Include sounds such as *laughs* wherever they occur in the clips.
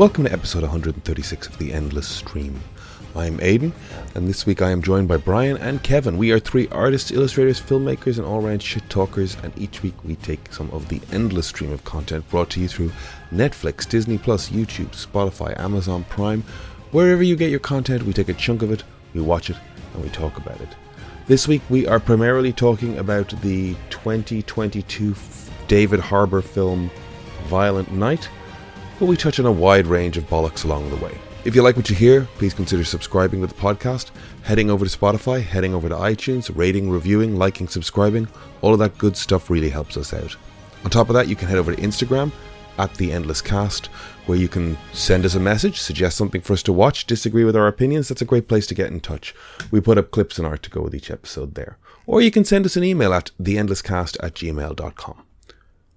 Welcome to episode 136 of The Endless Stream. I'm Aidan, and this week I am joined by Brian and Kevin. We are three artists, illustrators, filmmakers, and all round shit talkers, and each week we take some of the endless stream of content brought to you through Netflix, Disney Plus, YouTube, Spotify, Amazon Prime. Wherever you get your content, we take a chunk of it, we watch it, and we talk about it. This week we are primarily talking about the 2022 David Harbour film Violent Night, but we touch on a wide range of bollocks along the way. If you like what you hear, please consider subscribing to the podcast, heading over to Spotify, heading over to iTunes, rating, reviewing, liking, subscribing. All of that good stuff really helps us out. On top of that, you can head over to Instagram at the Endless Cast, where you can send us a message, suggest something for us to watch, disagree with our opinions. That's a great place to get in touch. We put up clips and art to go with each episode there. Or you can send us an email at theendlesscast at gmail.com.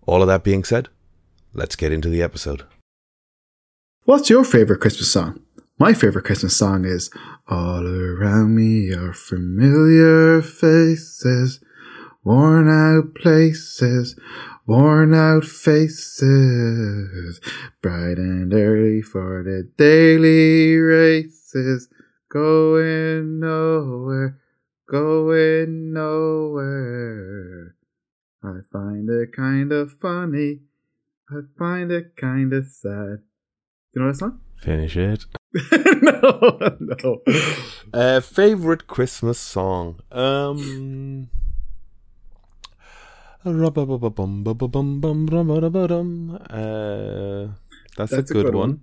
All of that being said, let's get into the episode. What's your favorite Christmas song? My favorite Christmas song is All Around Me Are Familiar Faces, Worn Out Places, Worn Out Faces, Bright and early for the daily races, Going nowhere, going nowhere. I find it kind of funny, I find it kind of sad. Do you know that song? Finish it. *laughs* no, no. Uh, favorite Christmas song? Um. Uh, that's, That's a good, one.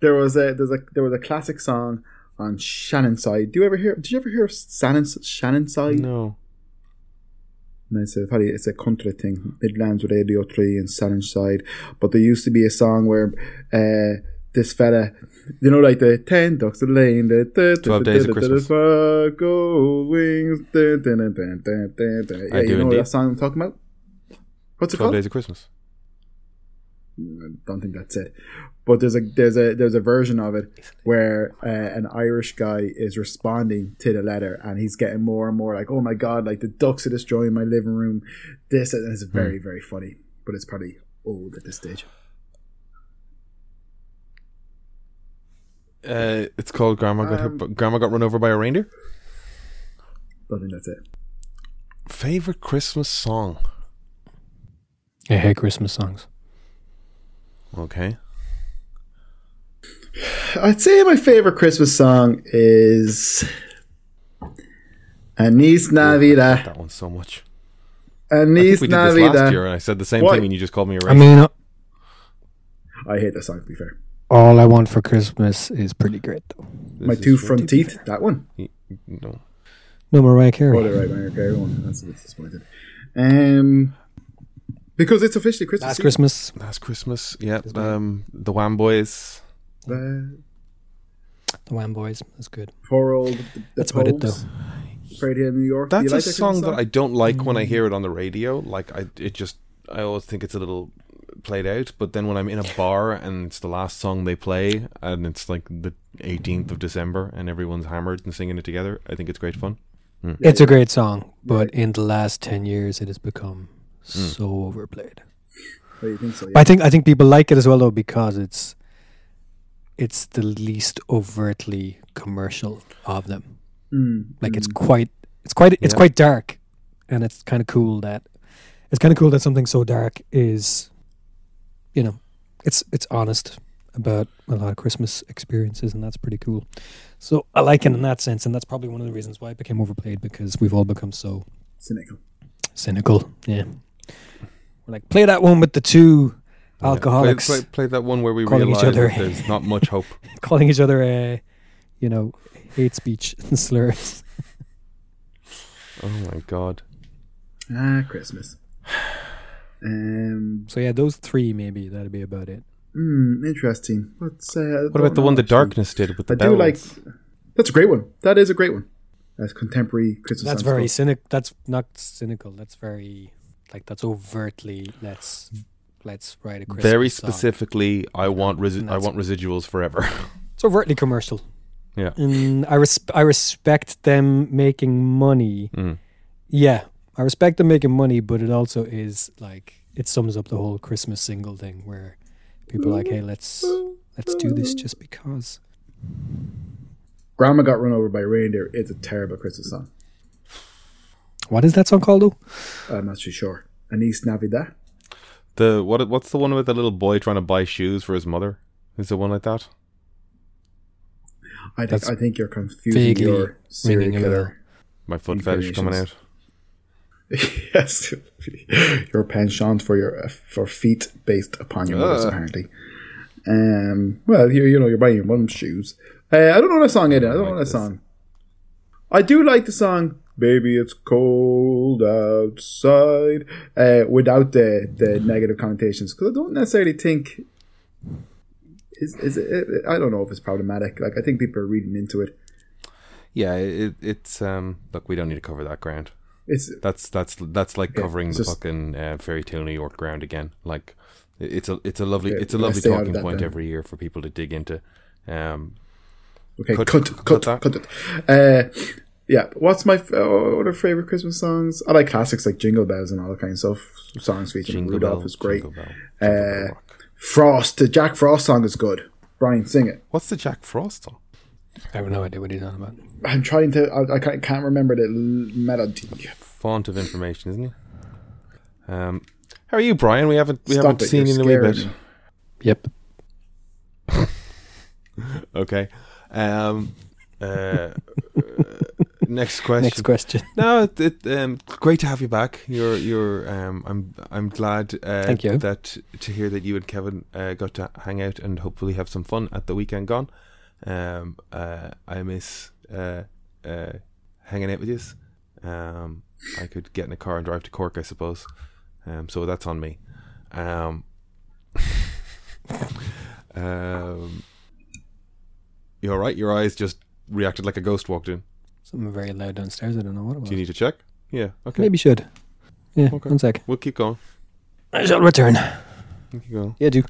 There was a there's a there was a classic song on Shannonside. Do you ever hear? Did you ever hear Shannon Shannonside? No. No, it's a probably it's a country thing. Midlands with Radio Three and Shannonside. But there used to be a song where uh, this fella, you know, like the ten ducks a lane, the 12 the- Days of Christmas. gold wings. I Yeah, do you know indeed. that song I'm talking about. What's it 12 called? Days of Christmas. I don't think that's it. But there's a there's a there's a version of it where uh, an Irish guy is responding to the letter, and he's getting more and more like, "Oh my god, like the ducks are destroying my living room." This and it's very very funny, but it's probably old at this stage. Uh, it's called Grandma got Um, hit, Grandma got run over by a reindeer. Don't think that's it. Favorite Christmas song? I hate Christmas songs. Okay. I'd say my favorite Christmas song is Feliz Navidad. That one so much. I think Feliz we did this last year, Navidad. and I said the same Why? thing, and you just called me a I racist. mean, uh, I hate that song. To be fair, all I want for Christmas is pretty great, though. my two is front really- teeth. That one. No. No Mariah Carey. Oh, they're right, Mariah Carey one. That's a bit disappointed. Um, because it's officially Christmas. Last season. Christmas, Last Christmas, yeah. Um, the Wham Boys. Uh, the Wham Boys. That's good. poor old. The, the That's about it, though. Afraid here in New York. That's like a that song Christmas that I don't like when I hear it on the radio. Like I, it just, I always think it's a little played out. But then when I'm in a bar and it's the last song they play, and it's like the 18th of December, and everyone's hammered and singing it together, I think it's great fun. It's a great song, but in the last ten years, it has become so overplayed. Oh, you think so? Yeah. I think I think people like it as well though because it's it's the least overtly commercial of them. Mm, Like it's quite it's quite it's Yeah. quite dark, and it's kind of cool that it's kind of cool that something so dark is, you know, it's it's honest about a lot of Christmas experiences, and that's pretty cool. So I like it in that sense, and that's probably one of the reasons why it became overplayed because we've all become so cynical. cynical. Yeah, we're like play that one with the two Yeah. alcoholics Play, play, play that one where we calling each realize other- that there's not much hope. *laughs* calling each other, uh, you know, hate speech *laughs* and slurs. Oh my god. Ah, Christmas. Um. So yeah, those three maybe that'd be about it. Hmm. Interesting. What's uh? What about the one the darkness did with the I do like. bells? That's a great one. That is a great one. That's contemporary Christmas. That's very cynical. That's not cynical. That's very like that's overtly let's let's write a Christmas Very song. specifically, I want resi- I want residuals forever. *laughs* It's overtly commercial. Yeah. And I res- I respect them making money. Mm. Yeah, I respect them making money, but it also is like it sums up the whole Christmas single thing where people are like, hey, let's let's do this just because. Grandma got run over by a reindeer. It's a terrible Christmas song. What is that song called though? I'm not too sure. Feliz Navidad. The what? What's the one with the little boy trying to buy shoes for his mother? Is it one like that? I think I think you're confusing your serial ringing a bell. killer. My foot fetish coming out. *laughs* Yes, your penchant for your for feet based upon your mother's Ugh. apparently. Um, well, you you know you're buying your mum's shoes. Uh, I don't know that song, Eddie. I don't like know that this. song. I do like the song "Baby It's Cold Outside" uh, without the the negative connotations because I don't necessarily think. Is, is it, I don't know if it's problematic. Like I think people are reading into it. Yeah, it, it's um. Look, we don't need to cover that ground. It's That's that's that's like Yeah, covering it's the just- fucking uh, fairy tale New York ground again. Like it's a it's a lovely Yeah, it's a lovely stay out of talking point then. every year for people to dig into. Um, Okay, Cut- cut, cut cut, cut, it. Uh, yeah, what's my f- uh, other favorite Christmas songs? I like classics like Jingle Bells and all that kind of stuff. Songs featuring Jingle Rudolph Bell, is great. Jingle Bell, Jingle Uh, Rock. Frost, the Jack Frost song is good. Brian, sing it. What's the Jack Frost song? I have no idea what he's on about. I'm trying to. I, I can't, can't remember the melody. Font of information, isn't he? Um, how are you, Brian? We haven't we Stop haven't it, seen you in a wee scaring bit. me. Yep. *laughs* Okay. Um, uh, next *laughs* question. Next question. No, it, it um, great to have you back. You're you're um, I'm I'm glad uh, Thank you. that to hear that you and Kevin uh, got to hang out and hopefully have some fun at the weekend gone. Um, uh, I miss uh, uh, hanging out with you. Um, I could get in a car and drive to Cork, I suppose. Um, so that's on me. Um, *laughs* um, you all right? Your eyes just reacted like a ghost walked in. Something very loud downstairs. I don't know what it was. Do you need to check? Yeah. Okay. Maybe should. Yeah. Okay. One sec. We'll keep going. I shall return. Keep going. Yeah, do.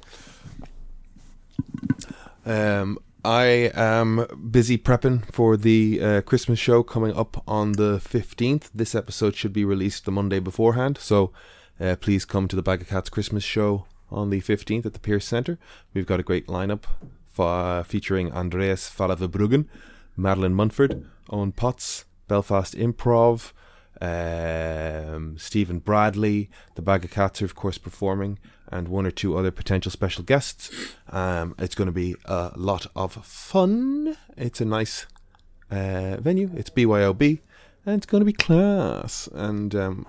Um, I am busy prepping for the uh, Christmas show coming up on the 15th. This episode should be released the Monday beforehand, so uh, please come to the Bag of Cats Christmas show on the 15th at the Pierce Centre. We've got a great lineup fa- featuring Andreas Fallaverbruggen, Madeline Munford, Owen Potts, Belfast Improv, um, Stephen Bradley, the Bag of Cats are of course performing, and one or two other potential special guests. Um, it's going to be a lot of fun. It's a nice uh, venue. It's BYOB, and it's going to be class. And um,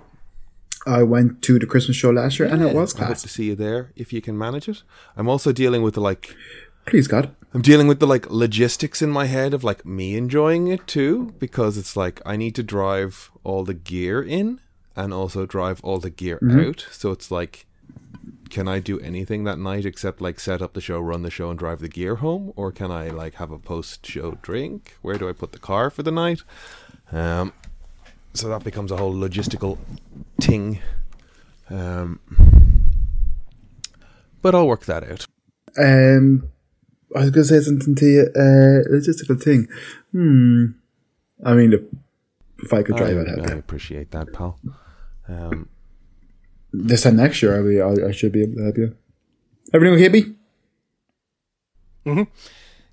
I went to the Christmas show last year, and it yeah, was I hope class. to see you there if you can manage it. I'm also dealing with the like. Please God, I'm dealing with the like logistics in my head of like me enjoying it too because it's like I need to drive all the gear in and also drive all the gear out. So it's like can I do anything that night except like set up the show, run the show and drive the gear home or can I like have a post show drink? Where do I put the car for the night? Um so that becomes a whole logistical ting. Um but I'll work that out. um, I was going to say something to you. Uh, logistical thing. Hmm. I mean, if I could drive, I'd I, help I you. appreciate that, pal. Um, This time next year, I'll be, I, I should be able to help you. Everything okay, B?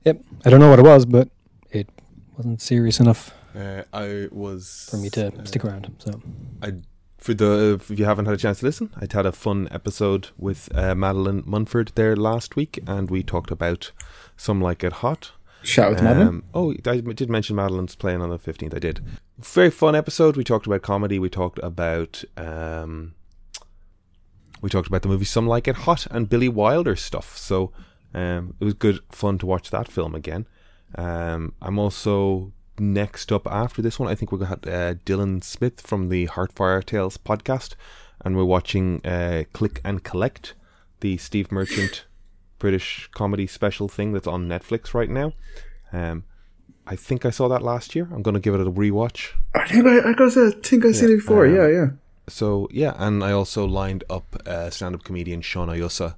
Yep. I don't know what it was, but it wasn't serious enough uh, I was for me to stick around. So I for the if you haven't had a chance to listen, I had a fun episode with uh, Madeline Munford there last week, and we talked about some like it hot. Shout out to Madeline. Um, oh, I did mention Madeline's playing on the fifteenth. I did. Very fun episode. We talked about comedy. We talked about um, we talked about the movie Some Like It Hot and Billy Wilder stuff. So um, it was good fun to watch that film again. Um, I'm also next up after this one. I think we got uh, Dylan Smith from the Heartfire Tales podcast, and we're watching uh, Click and Collect, the Steve Merchant British comedy special thing that's on Netflix right now. Um, I think I saw that last year. I'm going to give it a rewatch. I think I, I, got, I think I've seen it before. um, yeah, yeah. So yeah, and I also lined up uh, stand-up comedian Sean Ayusa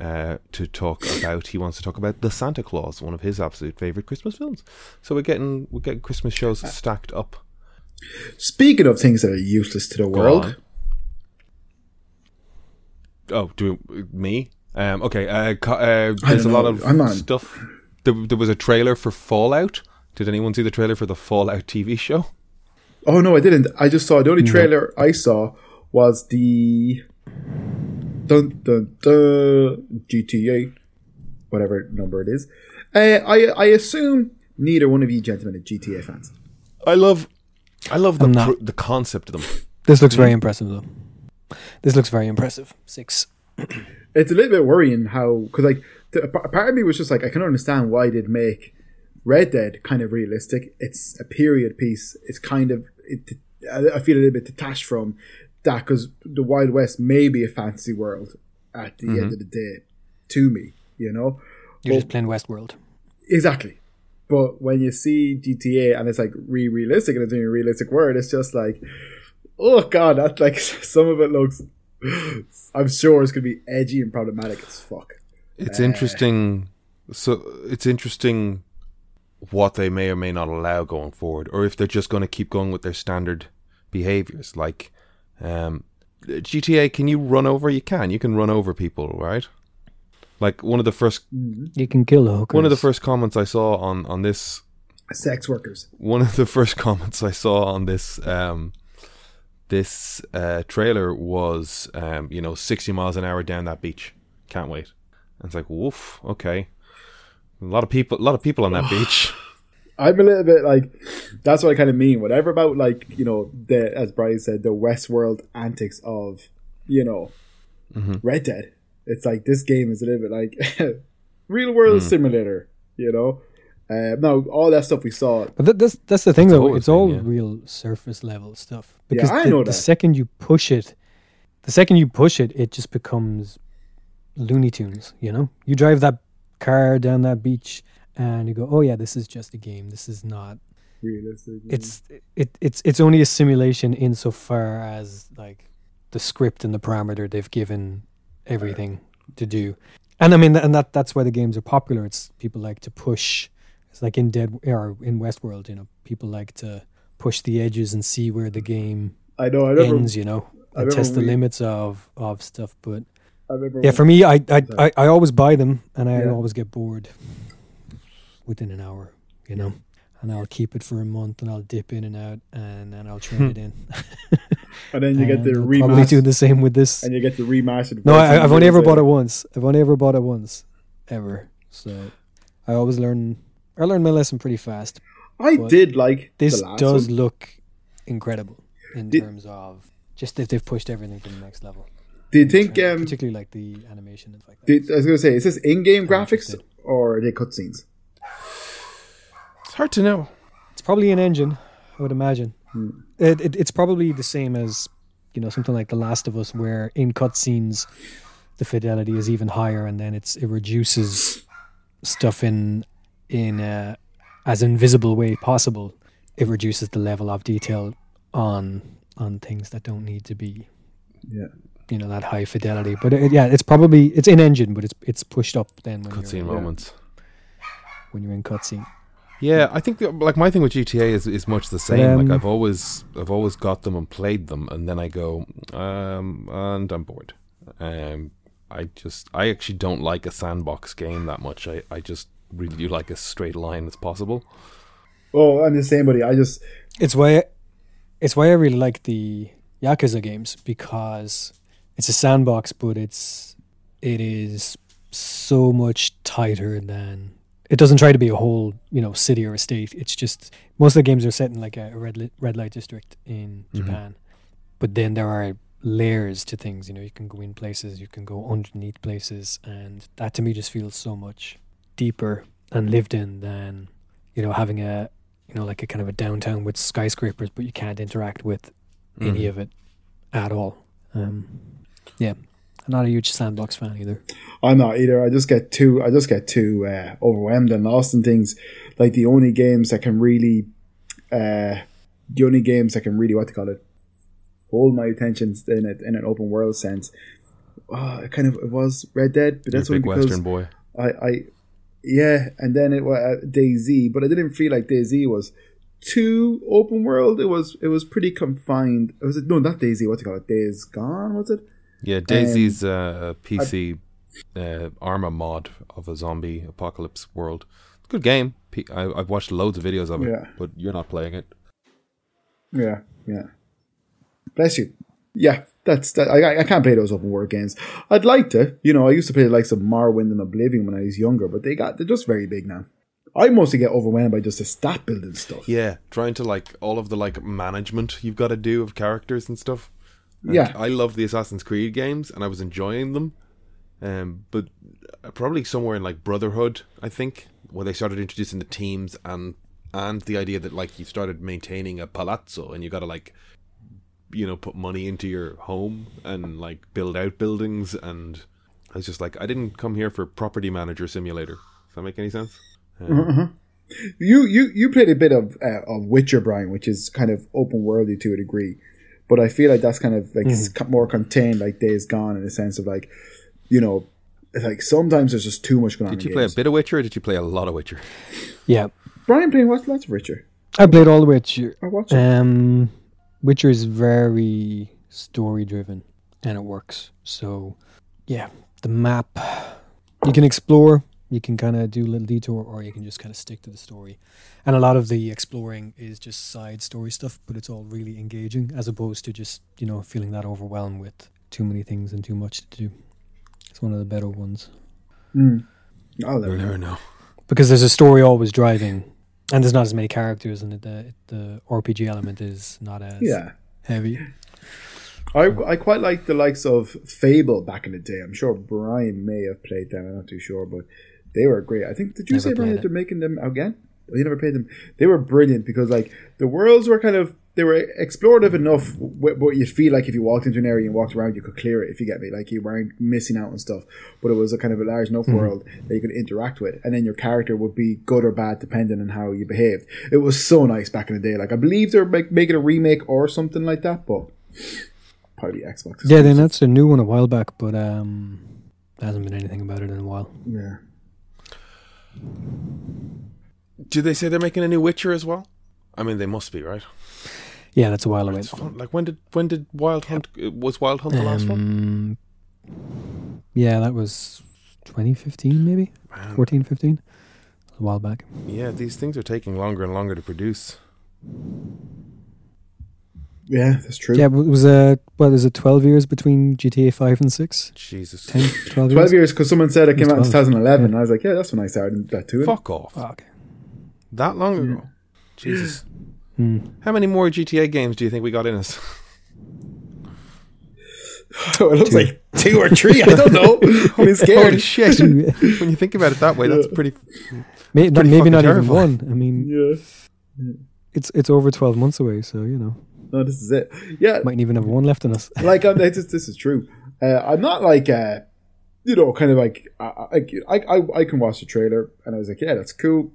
uh, to talk about. He wants to talk about the Santa Claus, one of his absolute favorite Christmas films. So we're getting we're getting Christmas shows stacked up. Speaking of things that are useless to the Go world, on. Oh, do me? Um, okay, uh, uh, there's a lot of stuff. There, there was a trailer for Fallout. Did anyone see the trailer for the Fallout TV show? Oh no, I didn't. I just saw the only trailer I saw was the dun dun dun GTA, whatever number it is. Uh, I I assume neither one of you gentlemen are GTA fans. I love, I love the I'm not. pr- the concept of them. This looks very impressive, though. This looks very impressive. Six. *clears throat* It's a little bit worrying how because like the, a part of me was just like I can understand why they'd make Red Dead kind of realistic. It's a period piece. It's kind of it. I I feel a little bit detached from that because the Wild West may be a fantasy world at the end mm-hmm. of the day to me. You know, You're Well- just playing Westworld. Exactly. But when you see GTA and it's like re realistic and it's in a realistic world, it's just like, oh god, that like *laughs* some of it looks. I'm sure it's gonna be edgy and problematic as fuck. It's interesting. So it's interesting what they may or may not allow going forward, or if they're just going to keep going with their standard behaviors. Like um, GTA, can you run over? You can. You can run over people, right? Like one of the first You can kill the hookers. one of the first comments I saw on on this Sex workers. one of the first comments I saw on this um, this uh, trailer was um, you know 60 miles an hour down that beach. Can't wait. And it's like woof. Okay, a lot of people. A lot of people on that *sighs* beach. I'm a little bit like that's what I kind of mean. Whatever about like you know the as Brian said the Westworld antics of you know Red Dead. It's like this game is a little bit like *laughs* real world simulator. You know, uh, no, all that stuff we saw. But that, that's that's the thing, though. always It's been, all yeah. real surface level stuff. Yeah, Because I the, know the second you push it, the second you push it, it just becomes Looney Tunes. You know, you drive that car down that beach, and you go, "Oh yeah, this is just a game. This is not. Realistic. It's it it's it's only a simulation insofar as like the script and the parameter they've given everything to do." And I mean, and that that's why the games are popular. It's people like to push. It's like in Dead or in Westworld, you know, people like to push the edges and see where the game I know. I remember. ends. You know, I and test the we- limits of of stuff. But I yeah, for me, I I, I, I always buy them, and I Yeah. always get bored within an hour. You know, and I'll keep it for a month, and I'll dip in and out, and then I'll trade it *laughs* in. *laughs* and then you get the And I'll Probably do the same with this. And you get the remastered. No, I, I've only ever bought it once. I've only ever bought it once, ever. So I always learn. I learned my lesson pretty fast. I did like This does one. look incredible in Did- terms of just that they've pushed everything to the next level. Do you think? Um, particularly like the animation and like that. did, I was gonna say, is this in-game I'm graphics interested. or are they cutscenes? It's hard to know. It's probably an engine, I would imagine. Hmm. It, it, it's probably the same as you know something like The Last of Us, where in cutscenes the fidelity is even higher, and then it's it reduces stuff in in uh, as invisible way possible. It reduces the level of detail on on things that don't need to be Yeah. you know that high fidelity. But it, yeah, it's probably it's in engine, but it's it's pushed up then when Cutscene you're moments. when you're in cutscene. Yeah, I think that, like my thing with GTA is is much the same. um, like I've always I've always got them and played them, and then I go um and I'm bored. Um, I just I actually don't like a sandbox game that much. I I just really do like a straight line as possible. Oh, I'm the same, buddy. I just It's why it's why I really like the Yakuza games because it's a sandbox, but it's it is so much tighter than it doesn't try to be a whole you know city or a state. It's just most of the games are set in like a red lit, red light district in Japan, but then there are layers to things. You know, you can go in places, you can go underneath places, and that to me just feels so much deeper and lived in than you know having a you know like a kind of a downtown with skyscrapers, but you can't interact with any of it at all. Um, yeah, I'm not a huge sandbox fan either. I'm not either. I just get too I just get too uh, overwhelmed and lost in things. Like the only games that can really uh the only games that can really what to call it hold my attention in it in an open world sense. Oh, it kind of it was Red Dead, but You're a that's only big because Western boy. I, I yeah, and then it was uh, DayZ, but I didn't feel like DayZ was too open world. It was it was pretty confined. It was no, not DayZ. What do you call it? Days Gone was it? Yeah, DayZ's uh, PC uh, Arma mod of a zombie apocalypse world. Good game. Pe- I, I've watched loads of videos of it, Yeah. but you're not playing it. Yeah, yeah. Bless you. Yeah, that's that. I, I can't play those open world games. I'd like to. You know, I used to play the likes of Morrowind and Oblivion when I was younger, but they got they're just very big now. I mostly get overwhelmed by just the stat building stuff. Yeah, trying to like all of the like management you've got to do of characters and stuff. And Yeah. I love the Assassin's Creed games, and I was enjoying them. Um, but probably somewhere in like Brotherhood, I think, where they started introducing the teams and and the idea that like you started maintaining a palazzo and you got to like you know put money into your home and like build out buildings and I was just like I didn't come here for property manager simulator. Does that make any sense? You you you played a bit of uh, of Witcher, Brian, which is kind of open worldy to a degree, but I feel like that's kind of like it's co- more contained, like Days Gone, in the sense of like, you know, like sometimes there's just too much going on. Did you play a bit of Witcher or did you play a lot of Witcher? Yeah, Brian playing what's lots of Witcher. I played all the Witcher. I watched it. Um, Witcher is very story driven, and it works. So, yeah, the map you can explore. You can kind of do a little detour, or you can just kind of stick to the story. And a lot of the exploring is just side story stuff, but it's all really engaging, as opposed to just you know feeling that overwhelmed with too many things and too much to do. It's one of the better ones Mm. Oh, there You'll we go. never know. because there's a story always driving, and there's not as many characters, and the the RPG element is not as Yeah. heavy. I, I quite like the likes of Fable back in the day. I'm sure Brian may have played them. I'm not too sure, but they were great. I think did you Never say Brian that they're making them again? Oh, you never played them. They were brilliant because like the worlds were kind of they were explorative enough, but you feel like if you walked into an area and walked around, you could clear it. If you get me, like you weren't missing out on stuff. But it was a kind of a large enough world that you could interact with, and then your character would be good or bad depending on how you behaved. It was so nice back in the day. Like I believe they're make, making a remake or something like that, but probably Xbox. Yeah, they announced a new one a while back, but um, there hasn't been anything about it in a while. Yeah. Did they say they're making a new Witcher as well? I mean, they must be, right? Yeah, that's a while away. Like when did when did Wild Hunt uh, was Wild Hunt the last one? Um, yeah, that was 2015, maybe Man, 14, 15. A while back. yeah, these things are taking longer and longer to produce. Yeah, that's true. Yeah, it was uh, what is it? 12 years between GTA 5 and 6? Jesus, 10, 12 12 years. years because someone said it came out in 2011. yeah. I was like, yeah, that's when I started that too. fuck off! Oh, okay. That long ago? Jesus, Hmm. how many more GTA games do you think we got in us? So *laughs* it looks like two or three. I don't know. *laughs* *laughs* I'm Holy scared. shit! when you think about it that way, that's pretty. May, not, pretty maybe fucking not even one. I mean, Yeah. it's it's over 12 months away, so, you know, *laughs* No, this is it. Yeah, mightn't even have one left in us. *laughs* like um, this, this is true. Uh, I'm not like uh, you know, kind of like I, I, I, I can watch the trailer and I was like, yeah, that's cool.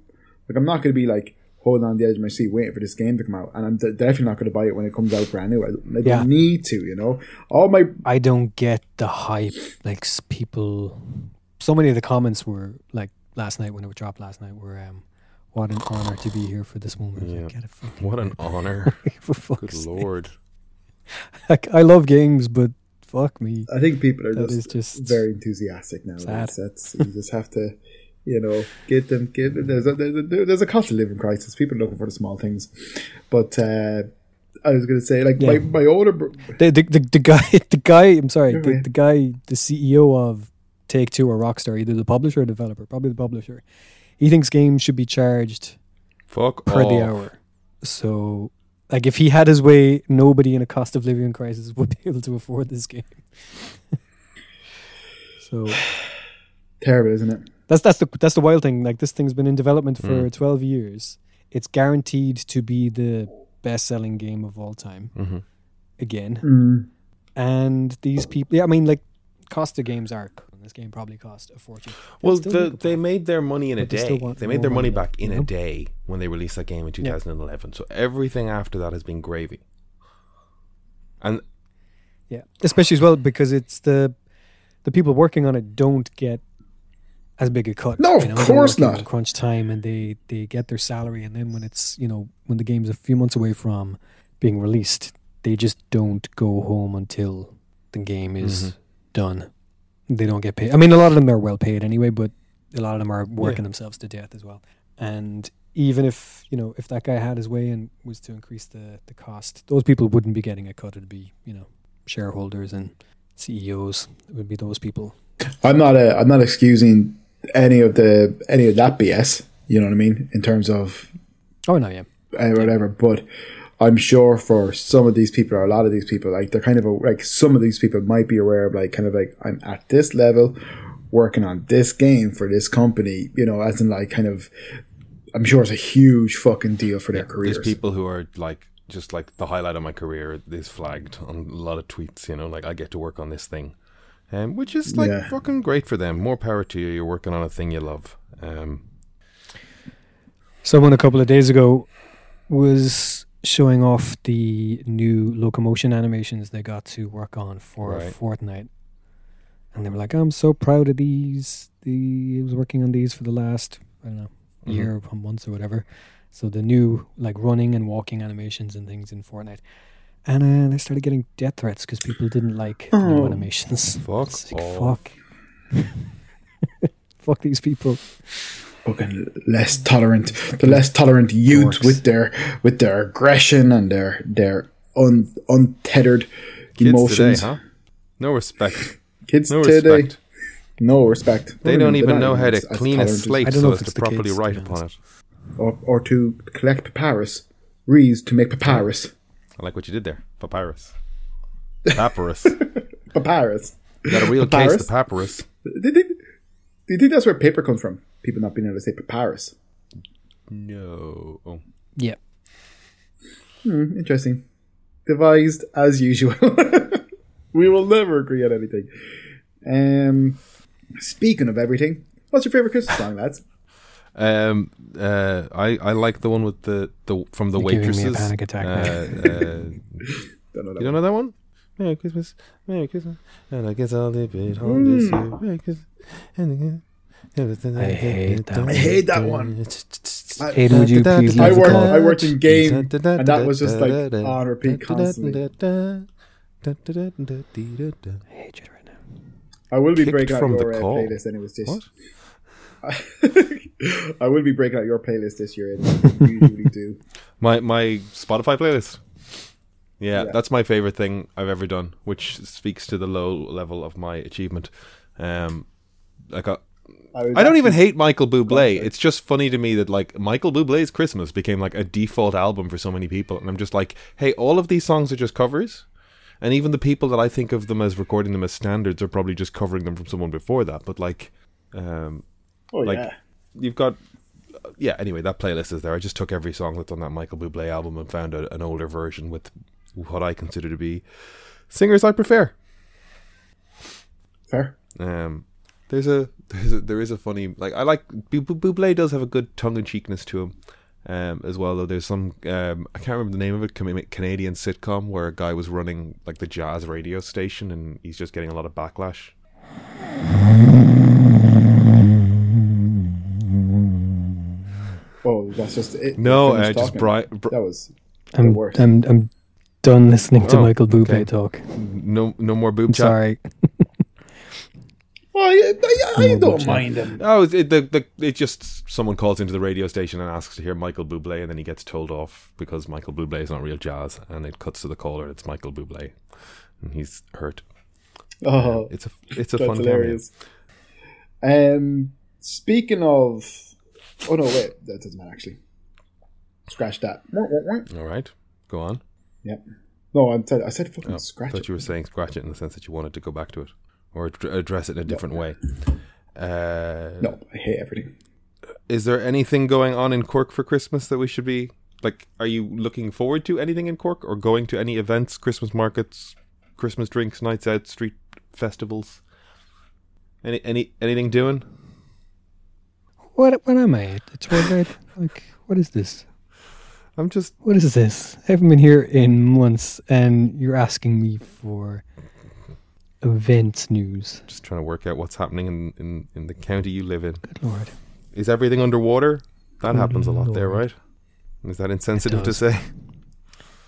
Like I'm not going to be like holding on the edge of my seat waiting for this game to come out, and I'm d- definitely not going to buy it when it comes out brand new. I, I don't need to, you know. All my I don't get the hype. Like people, so many of the comments were like last night when it was dropped last night were, um, "What an honor to be here for this moment." Yeah. Like, get it fucking What an *laughs* honor! for Good fuck's sake. lord! *laughs* Like, I love games, but fuck me. I think people are just, is just very enthusiastic now. That's, that's you just have to, you know, get them. Get there's a there's a, there's a cost of living crisis. People are looking for the small things, but uh, I was going to say like my, Yeah. my older bro- the the, the, the guy *laughs* the guy. I'm sorry, the, the guy, the CEO of Take Two or Rockstar, either the publisher or developer, probably the publisher. He thinks games should be charged Fuck per the off. hour. So, like, if he had his way, nobody in a cost of living crisis would *laughs* be able to afford this game. *laughs* so terrible, isn't it? that's that's the that's the wild thing. Like, this thing's been in development for Mm. twelve years. It's guaranteed to be the best-selling game of all time Mhm. again. Mm. And these people, yeah, I mean, like, cost of games are. This game probably cost a fortune. They'll Well, the, they profit. made their money in a But they day. They made their money money, back in you a know? day when they released that game in 2011. So everything after that has been gravy. And Yeah, especially as well because it's the the people working on it don't get as big a cut. No, of you know, they're course not. Crunch time, and they they get their salary, and then when it's you know when the game's a few months away from being released, they just don't go home until the game is Mm-hmm. done. They don't get paid. I mean, a lot of them are well paid anyway, but a lot of them are working themselves to death as well. And even if you know if that guy had his way and was to increase the the cost, those people wouldn't be getting a cut. It'd be you know shareholders and CEOs. It would be those people. I'm not a, I'm not excusing any of the any of that BS. You know what I mean in terms of Oh no, yeah, uh, whatever. But I'm sure for some of these people or a lot of these people, like they're kind of a, like some of these people might be aware of like kind of like I'm at this level, working on this game for this company. You know, as in like kind of. I'm sure it's a huge fucking deal for their careers. There's people who are like just like the highlight of my career is flagged on a lot of tweets. You know, like I get to work on this thing, um, which is like Yeah. fucking great for them. More power to you. You're working on a thing you love. Um, Someone a couple of days ago was showing off the new locomotion animations they got to work on for Right. Fortnite. And they were like, I'm so proud of these. The I was working on these for the last, I don't know, Mhm. year or months or whatever. So the new like running and walking animations and things in Fortnite. And uh, they started getting death threats because people didn't like the new Oh. animations. *laughs* Fuck like, off. fuck. *laughs* fuck these people. Fucking less tolerant, the less tolerant youth with their with their aggression and their their un, untethered kids emotions. today, huh? No respect. Kids No today, respect. no respect. They What do don't even know how to as- as clean a slate so as to properly kids, write upon it. or, or to collect papyrus, reeds to make papyrus, I like what you did there. Papyrus. *laughs* Papyrus. papyrus. You got a real case of papyrus. Do you, think, do you think that's where paper comes from? People not being able to say papyrus. No. Oh. Yeah. Hmm, interesting. Devised as usual. *laughs* we will never agree on anything. Um, speaking of everything, what's your favorite Christmas song, lads? Um, uh, I I like the one with the the from the You're giving me a waitresses. panic attack Uh, uh, *laughs* Don't know that you don't know that one? Merry Christmas, Merry Christmas, and I guess I'll leave it on this year. Merry Christmas, and again. everything I hate that one. I hate that one. I, Aidan, would you please I leave worked, call? I worked in game, and that was just like on repeat constantly. I hate you right now. I will be Kicked breaking out from your uh, call. playlist anyways this. What? I will be breaking out your playlist this year. As you usually do. My my Spotify playlist. Yeah, Yeah. that's my favorite thing I've ever done, which speaks to the low level of my achievement. Um, like I, was I don't even hate Michael Bublé. It's just funny to me that like Michael Bublé's Christmas became like a default album for so many people, and I'm just like, hey, all of these songs are just covers, and even the people that I think of them as recording them as standards are probably just covering them from someone before that. But like, um, Oh like- yeah. you've got yeah anyway that playlist is there i just took every song that's on that michael bublé album and found a, an older version with what i consider to be singers i prefer Fair. um there's a there's a there is a funny like i like Bu- Bu- bublé does have a good tongue-in-cheekness to him um as well though there's some um i can't remember the name of it canadian sitcom where a guy was running like the jazz radio station and he's just getting a lot of backlash Oh, that's just it. no Finished uh, just talking. Brian Br- That was I'm, worst. I'm, I'm done listening to Oh, Michael Bublé okay. talk. no no more boob I'm chat sorry. Well, I, I, I No, don't mind him. Oh, it, it, the, the, it just someone calls into the radio station and asks to hear Michael Bublé, and then he gets told off because Michael Bublé is not real jazz, and it cuts to the caller. It's Michael Bublé, and he's hurt. Oh, It's a it's a that's fun hilarious. Um, speaking of, oh no, wait, that doesn't matter actually. Scratch that. All right, go on. Yep. No, I said I said fucking Oh, I thought it. you were saying scratch it in the sense that you wanted to go back to it or ad- address it in a different way. Uh, No, I hate everything. Is there anything going on in Cork for Christmas that we should be like? Are you looking forward to anything in Cork or going to any events, Christmas markets, Christmas drinks, nights out, street festivals? Any any anything doing? What what am I? A tour guide? Like what is this? I'm just What is this? I haven't been here in months, and you're asking me for event news. just trying to work out what's happening in in, in the county you live in. Good lord. Is everything underwater? That Good happens a lot there, right? Is that insensitive to say?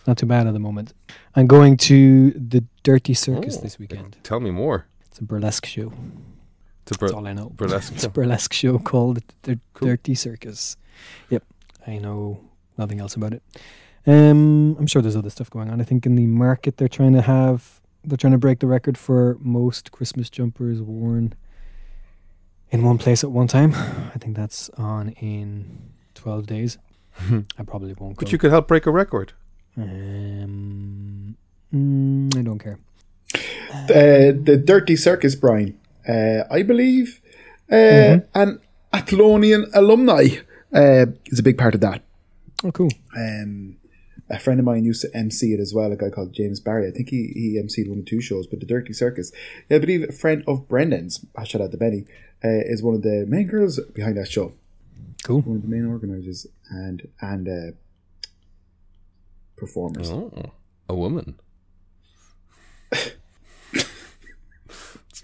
Not too bad at the moment. I'm going to the Dirty Circus Oh, this weekend. Tell me more. It's a burlesque show. It's a That's all I know. burlesque. It's a burlesque show called the Cool. Dirty Circus. Yep, I know nothing else about it. Um, I'm sure there's other stuff going on. I think in the market they're trying to have they're trying to break the record for most Christmas jumpers worn in one place at one time. *sighs* I think that's on in 12 days. *laughs* I probably won't go. But you could help break a record. Um, mm, I don't care. Uh, the Dirty Circus, Brian. Uh, I believe uh, Mhm. an Athlonian alumni uh, is a big part of that. Oh, cool. Um, a friend of mine used to MC it as well, a guy called James Barry. I think he, he MC'd one or two shows, but the Dirty Circus. I believe a friend of Brendan's, I shout out to Benny, uh, is one of the main girls behind that show. Cool. One of the main organisers and and uh, performers. Oh, a woman. it's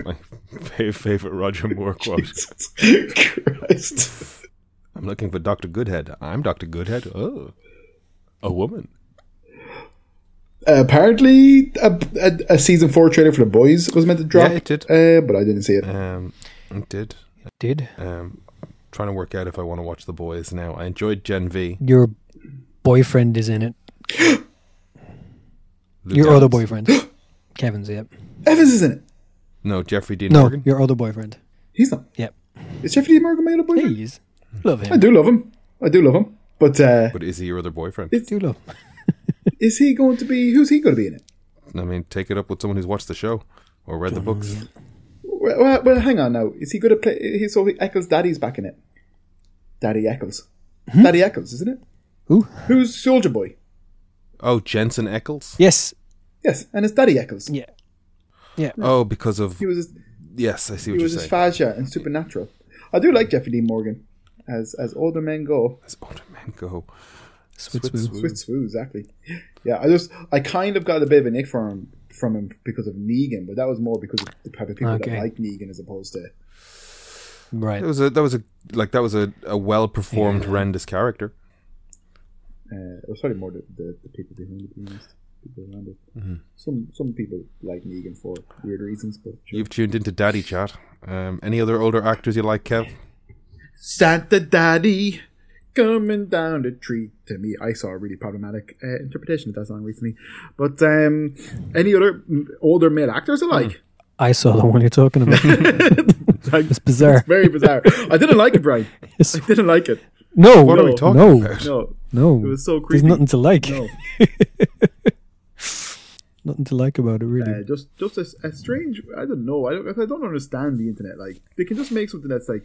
my fa- favorite Roger Moore quote. *laughs* Jesus Christ. I'm looking for Dr. Goodhead. I'm Dr. Goodhead. Oh, a woman. apparently, a, a, a season four trailer for the boys was meant to drop, Yeah, it did. uh, but I didn't see it. Um, it did. Did Um, trying to work out if I want to watch The Boys now. I enjoyed Gen V. your boyfriend is in it? *gasps* Lou Your other boyfriend, *gasps* Kevin's. Yep. Evans is in it. No, Jeffrey Dean No, Morgan. your other boyfriend. He's not. Yep. Is Jeffrey Dean Morgan my other boyfriend? Please love I do love him. I do love him. But uh, But is he your other boyfriend? I do love. Him. *laughs* is he going to be? Who's he going to be in it? I mean, take it up with someone who's watched the show or read the books. Well, well, well, hang on now. Is he going to play? He, so Ackles' daddy's back in it. Daddy Ackles. Daddy Ackles, isn't it? Who? Who's Soldier Boy? Oh, Jensen Ackles. Yes. Yes, and it's Daddy Eccles. Yeah. Yeah. Oh, because of He was his, yes, I see he what you're was his saying. Faja in Supernatural. I do like Jeffrey Dean Morgan as as older men go. As older men go. Switz Switz woo. woo. Switch swoo, exactly. Yeah, I just I kind of got a bit of a nick from him from him because of Negan, but that was more because of the type of people Okay. that like Negan as opposed to Right. That was a that was a like that was a, a well performed Yeah. horrendous character. uh, it was probably more the, the, the people behind it, to be honest. People around it. Mm-hmm. Some some people like Negan for weird reasons, but sure. You've tuned into Daddy Chat. Um, any other older actors you like, Kev? Santa Daddy coming down the tree. To me, I saw a really problematic uh, interpretation of that song recently. But um, any other mm, older male actors alike? like? I saw the one you're talking about. *laughs* it's bizarre. Very bizarre. I didn't like it, Brian. *laughs* It's- I didn't like it. no, What are we No, talking no. about? No, no. it was so creepy. There's nothing to like. No, *laughs* Nothing to like about it, really. uh, just just a, a strange. I don't know. I don't. I don't understand the internet. Like they can just make something that's like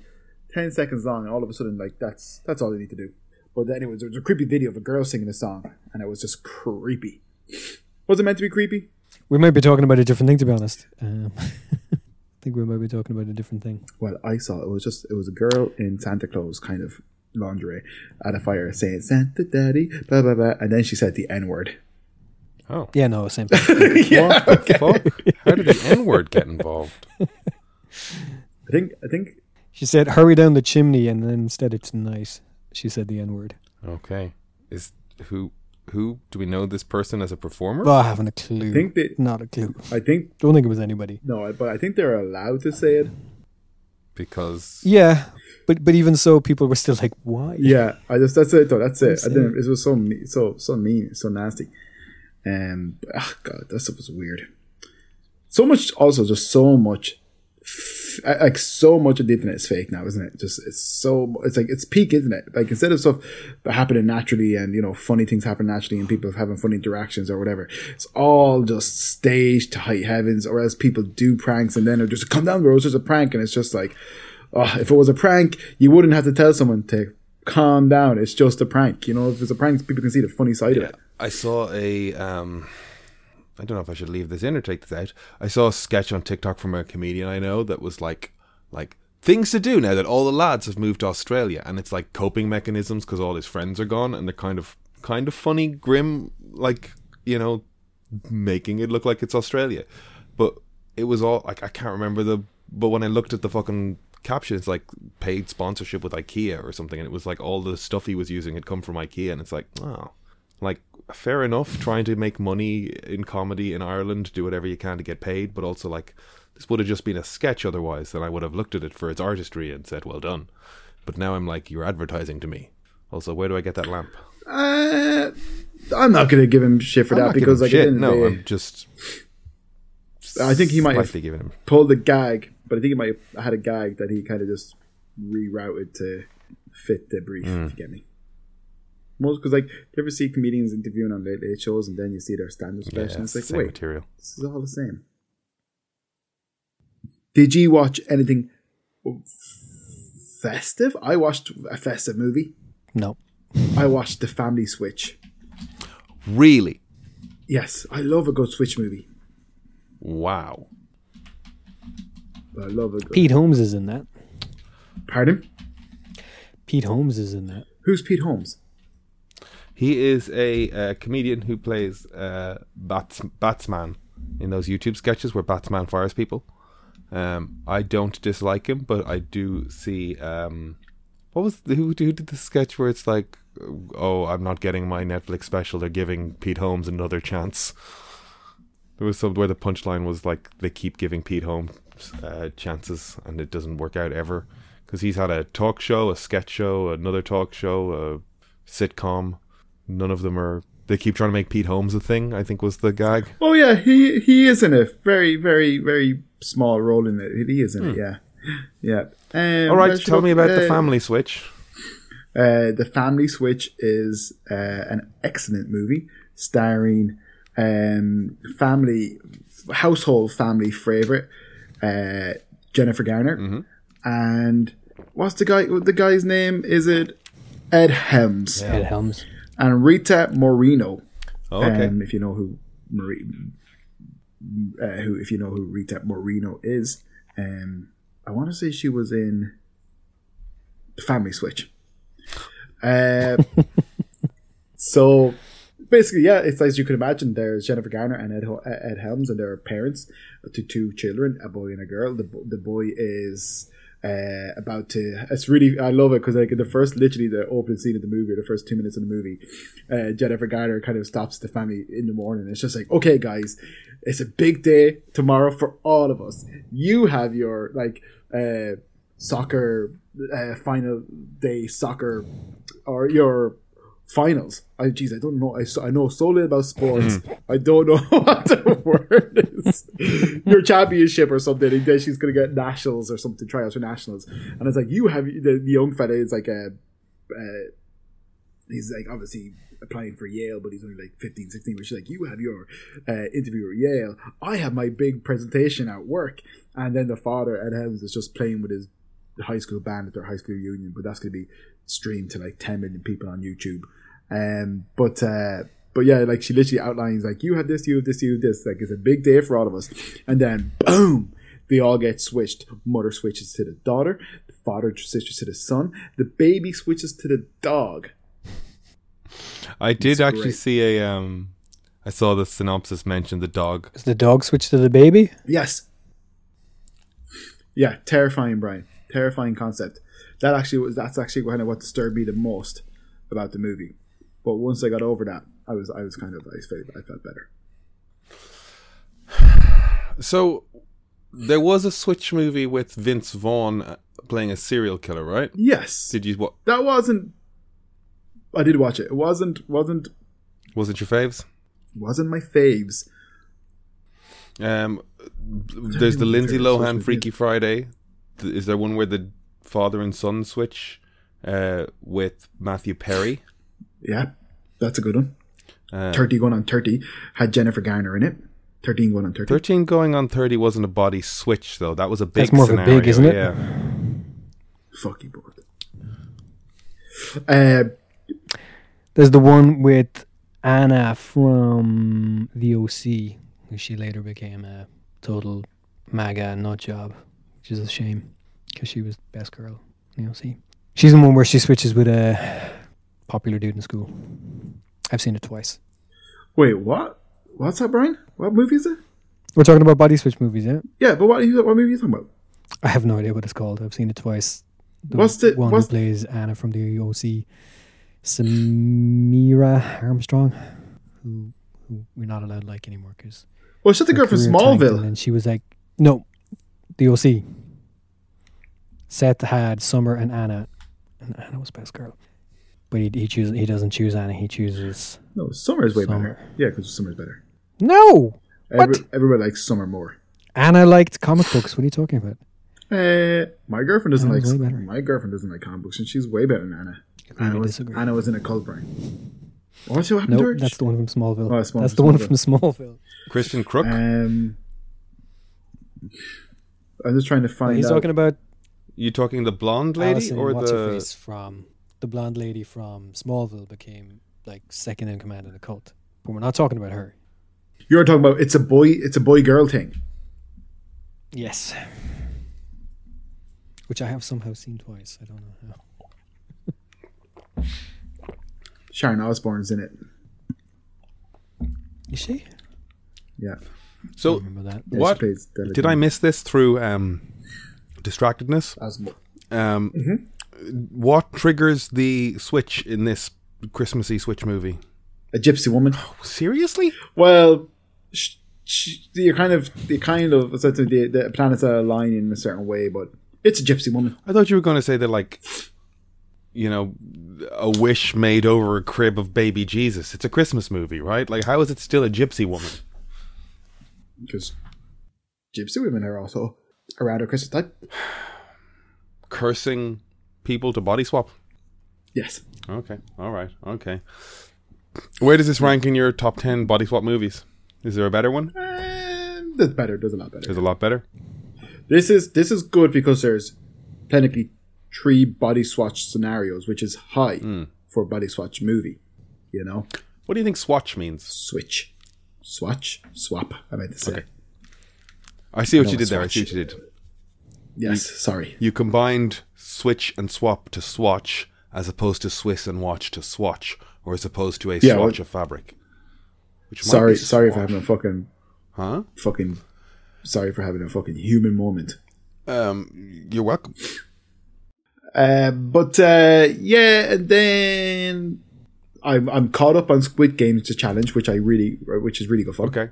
ten seconds long, and all of a sudden, like that's that's all they need to do. But anyways, there was a creepy video of a girl singing a song, and it was just creepy. Was it meant to be creepy? we might be talking about a different thing, to be honest. Um, *laughs* I think we might be talking about a different thing. Well, I saw it was just it was a girl in Santa Claus kind of lingerie at a fire saying Santa Daddy, blah blah blah, and then she said the N word. Oh, Yeah, no, same thing. *laughs* yeah, what the fuck? How did the N word get involved? *laughs* I think I think she said, hurry down the chimney, and then instead it's nice. She said the N word. Okay, is who who do we know this person as a performer? Oh, I haven't a clue. I think they Not a clue. I think Don't think it was anybody. no, but I think they're allowed to say it. because Yeah, but but even so, people were still like, "Why?" Yeah, I just that's it though. That's it. I didn't. It was so me- so so mean, so nasty. Um, oh god, that stuff was weird. So much, also just so much, f- like so much of the internet is fake now, isn't it? Just it's so it's like it's peak isn't it? Like instead of stuff happening naturally and you know funny things happen naturally and people having funny interactions or whatever, it's all just staged to high heavens. Or else people do pranks and then they're just come down road, it's just a prank, and it's just like, oh, if it was a prank, you wouldn't have to tell someone to calm down. It's just a prank. You know, if it's a prank, people can see the funny side of it. I saw a um I don't know if I should leave this in or take this out. I saw a sketch on TikTok from a comedian I know that was like like things to do now that all the lads have moved to Australia and it's like coping mechanisms because all his friends are gone and they're kind of kind of funny grim like you know making it look like it's Australia. But it was all like I can't remember the but when I looked at the fucking caption it's like paid sponsorship with IKEA or something and it was like all the stuff he was using had come from IKEA and it's like oh like fair enough trying to make money in comedy in Ireland, do whatever you can to get paid, but also like this would have just been a sketch otherwise, and I would have looked at it for its artistry and said, "Well done." But now I'm like, you're advertising to me. Also, where do I get that lamp? Uh, I'm not going to give him shit for I'm that because, like, giving at him shit. no, day, I'm just. I think he might have- giving him. pulled the gag, but I think he might have had a gag that he kind of just rerouted to fit the brief. Hmm. If you get me. Most because like you ever see comedians interviewing on late late shows and then you see their stand-up Yeah, special and it's like wait material. this is all the same. Did you watch anything festive? I watched a festive movie. No. I watched The Family Switch. Really? Yes, I love a good Switch movie. Wow. I love a. Pete Holmes is in that. Pardon? Pete Holmes is in that. Who's Pete Holmes? He is a, comedian who plays uh, Bats Batsman in those YouTube sketches where Batsman fires people. Um, I don't dislike him, but I do see. Um, what was the, who, who did the sketch where it's like, oh, I'm not getting my Netflix special. They're giving Pete Holmes another chance. There was some where the punchline was like they keep giving Pete Holmes uh, chances and it doesn't work out ever because he's had a talk show, a sketch show, another talk show, a sitcom. None of them are. They keep trying to make Pete Holmes a thing. I think was the gag. Oh yeah, he he is in a very very very small role in it. He is in it. Yeah, yeah. Um, Hmm. All right, tell me about uh, the family switch. Uh, the Family Switch is uh, an excellent movie starring um, family household family favorite uh, Jennifer Garner Mm-hmm. and what's the guy? The guy's name is it Ed Helms Ed Helms. And Rita Moreno. Oh, okay. Um, if you know who Marie, uh, who if you know who Rita Moreno is, um, I want to say she was in the Family Switch. Uh, *laughs* so basically, yeah, it's as you can imagine. There's Jennifer Garner and Ed, Ed Helms, and their parents to two children, a boy and a girl. The the boy is uh, about to. It's really I love it because like the first, literally the opening scene of the movie, the first two minutes of the movie, uh, Jennifer Garner kind of stops the family in the morning. It's just like, okay, guys, it's a big day tomorrow for all of us. You have your like uh, soccer uh, final day soccer or your finals. I geez, I don't know. I, I know so little about sports. I don't know *laughs* what the word is. Your championship or something. And then she's gonna get nationals or something. Tryouts for nationals. And it's like you have the, the young fella is like a. Uh, he's like obviously applying for Yale, but he's only like 15, 16. But she's like, you have your uh, interview at Yale. I have my big presentation at work. And then the father, Ed Helms, is just playing with his high school band at their high school reunion, but that's going to be streamed to like 10 million people on YouTube. Um, but uh, but yeah, like she literally outlines like you have this, you have this, you have this. Like it's a big day for all of us, and then boom, they all get switched. Mother switches to the daughter, the father switches to the son, the baby switches to the dog. I did it's actually great. see a. Um, I saw the synopsis mention the dog. Is the dog switched to the baby? Yes. Yeah, terrifying, Brian. Terrifying concept. That actually was. That's actually kind of what disturbed me the most about the movie. But once I got over that, I was I was kind of I felt I felt better. So there was a Switch movie with Vince Vaughn uh, playing a serial killer, right? Yes, Did you what? that wasn't. I did watch it. It wasn't wasn't Was it your faves? wasn't my faves. Um, there's the Lindsay Lohan Freaky Friday. Is there one where the father and son switch uh, with Matthew Perry? Yeah, that's a good one. Uh, Thirty going on thirty had Jennifer Garner in it. Thirteen going on thirty. 13 going on 30 wasn't a body switch, though. That was a big That's more of a big, isn't it? Yeah. Fuck you, board. Uh, There's the one with Anna from the OC, who she later became a total MAGA nut job, which is a shame because she was the best girl in the OC. She's the one where she switches with a popular dude in school. I've seen it twice. wait, what? What's that, Brian? What movie is it? We're talking about body switch movies, yeah? Yeah, but what, what movie are you talking about? I have no idea what it's called. I've seen it twice. What's the- one what's- who plays Anna from the OC? Samaire Armstrong. who who we're not allowed to like anymore because Well, shut the girl from Smallville. and she was like, no, the OC. Seth had Summer and Anna, and Anna was best girl, but he he chooses he doesn't choose Anna. He chooses No, Summer is way Summer. better. Yeah, because Summer's better. no. What? Everybody likes Summer more. Anna liked comic books. What are you talking about? Uh, my girlfriend doesn't like Anna's way better. my girlfriend doesn't like comic books, and she's way better than Anna. Anna was, disagree. Anna was in a cult brain. What's what happened No, to her? that's the one from Smallville. Oh, Small- that's the one from Smallville. Kristin Kreuk. Um, I'm just trying to find He's out. talking about you talking the blonde lady Allison, or what's her the? face from the blonde lady from Smallville became like second in command in the cult. But we're not talking about her. You're talking about it's a boy, it's a boy girl thing. Yes. Which I have somehow seen twice. I don't know how. *laughs* Sharon Osbourne's in it. Is she? Yeah. So remember that. What plays did I miss this through um, distractedness? Osmo- Um, Mm-hmm. What triggers the switch in this Christmassy Switch movie? A gypsy woman. Oh, seriously? Well, sh- sh- you're kind of, you kind of, like the, the planets are aligning in a certain way, but it's a gypsy woman. I thought you were going to say that, like, you know, a wish made over a crib of baby Jesus. It's a Christmas movie, right? Like, how is it still a gypsy woman? Because gypsy women are also around at Christmas time. *sighs* Cursing people to body swap? Yes. Okay, all right, okay. Where does this rank in your top 10 body swap movies? Is there a better one? That's better. Does a lot better. There's a lot better. This is this is good because there's technically three body swatch scenarios, which is high Hmm. for a body swatch movie. You know, What do you think swatch means? switch, swatch, swap. I meant to say. Okay. I see what No, you did there. I see what you did. Yes, sorry. You combined switch and swap to swatch as opposed to Swiss and watch to swatch, or as opposed to a Yeah, swatch well- of fabric. Sorry, sorry for having a fucking, Huh? fucking, sorry for having a fucking human moment. Um, you're welcome. Uh, but uh, yeah, and then I'm I'm caught up on Squid Games the challenge, which I really, which is really good fun. Okay.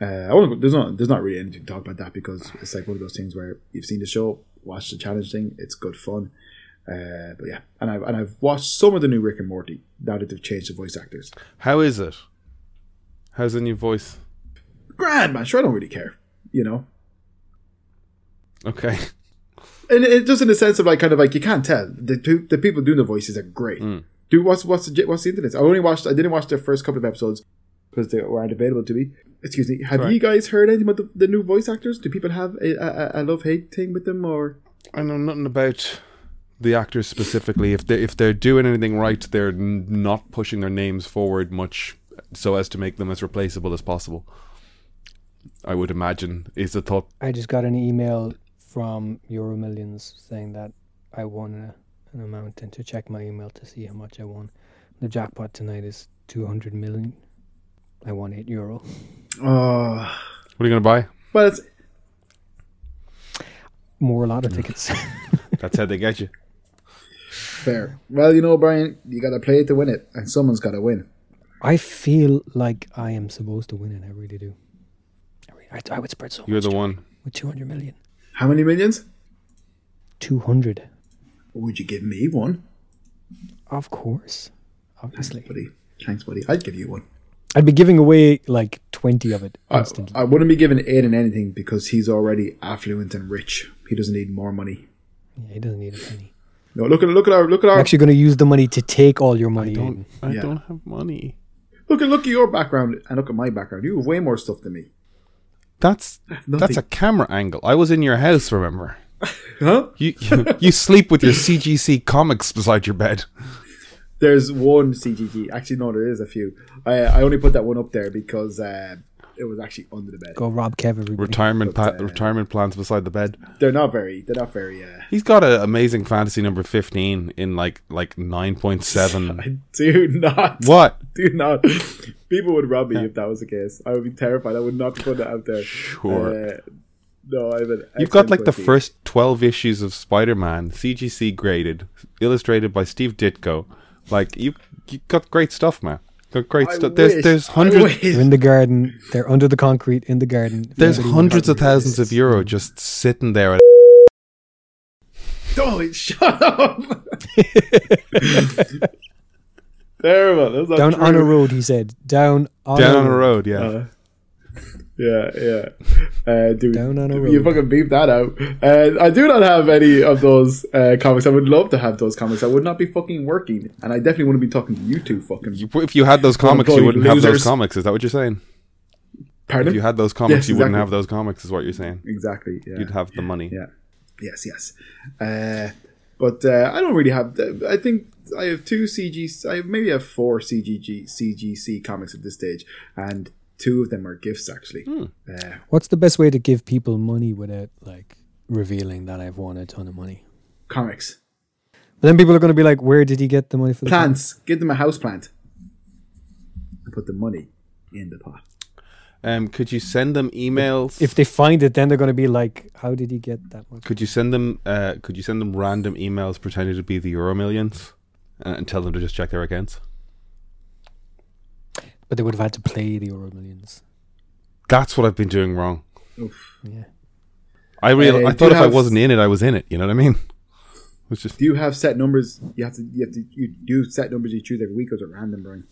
Uh, I. There's not. There's not really anything to talk about that because it's like one of those things where you've seen the show, watch the challenge thing. It's good fun. Uh, but yeah, and I've and I've watched some of the new Rick and Morty now that they've changed the voice actors. How is it? How's the new voice? Grand man, sure I don't really care, you know. Okay. *laughs* And it just in the sense of like kind of like you can't tell the the people doing the voices are great. Dude, what's what's the, what's the internet? I only watched. I didn't watch the first couple of episodes because they weren't available to me. Excuse me. Have Sorry. you guys heard anything about the, the new voice actors? Do people have a, a, a love hate thing with them or? I know nothing about the actors specifically. If they if they're doing anything right, they're n- not pushing their names forward much, so as to make them as replaceable as possible. I would imagine is the thought. I just got an email from Euro Millions saying that I won a, an amount and to check my email to see how much I won. The jackpot tonight is 200 million. I won 8 euro. Oh, What are you going to buy? but it's More lotto tickets. *laughs* That's how they get you. fair. Well, you know, Brian, you got to play it to win it, and someone's got to win. I feel like I am supposed to win it. I really do. I, really, I, I would spread so You're much the one. with 200 million. How many millions? 200. Would you give me one, Of course. Obviously. buddy? Thanks, buddy. I'd give you one. I'd be giving away like 20 of it I, instantly. I wouldn't be giving Aidan anything because he's already affluent and rich. He doesn't need more money. yeah, he doesn't need a penny. No, look at look at our look at I'm our actually going to use the money to take all your money. I Don't I Yeah. don't have money. look at look at your background and look at my background. You have way more stuff than me. That's that's a camera angle. I was in your house. Remember? *laughs* Huh? You you, *laughs* you sleep with your CGC comics beside your bed. There's one CGG. Actually, no, there is a few. I I only put that one up there because uh, it was actually under the bed. Go rob Kev, everybody. Retirement But, pa- uh, retirement plans beside the bed. They're not very. They're not very. Uh, He's got an amazing fantasy number fifteen in like like nine point seven. *laughs* I do not. what? *laughs* Do not. People would rob me if that was the case. I would be terrified. I would not put that out there. Sure. Uh, no, I have an. You've got like the first twelve issues of Spider Man, CGC graded, illustrated by Steve Ditko. Like you, you got great stuff, man. They're great stuff. There's there's hundreds. They're in the garden. They're under the concrete in the garden. There's anybody hundreds of thousands of euro just sitting there. Don't shut up. *laughs* Terrible. That's not down true. on a road, he said. Down on Down a on a road, yeah. Uh, yeah, yeah. Uh, dude, Down on a you fucking beep that out. Uh, I do not have any of those uh, comics. I would love to have those comics. I would not be fucking working, and I definitely wouldn't be talking to you two fucking. You- if you had those comics, you wouldn't have those comics. Is that what you're saying? Pardon? If you had those comics, Yes, you wouldn't have those comics. Is what you're saying? exactly. Yeah. You'd have the money. Yeah. Yes, yes. Uh, but uh, I don't really have. I think I have two CG. I maybe have four CGG CGC comics at this stage, and two of them are gifts actually. Hmm. Uh, What's the best way to give people money without like revealing that I've won a ton of money? comics, But then people are going to be like, "Where did he get the money for the plants. Give them a house plant, and put the money in the pot. Um, could you send them emails? If they find it, then they're going to be like, "How did he get that much?" could you send them? Uh, could you send them random emails pretending to be the Euro Millions and, and tell them to just check their accounts? But they would have had to play the Euro Millions. That's what I've been doing wrong. Oof. Yeah. I real Uh, I thought you if I wasn't in it, I was in it. You know what I mean? *laughs* It was just Do you have set numbers? You have to. You have to. You do set numbers you choose every week, or is it random, Brian?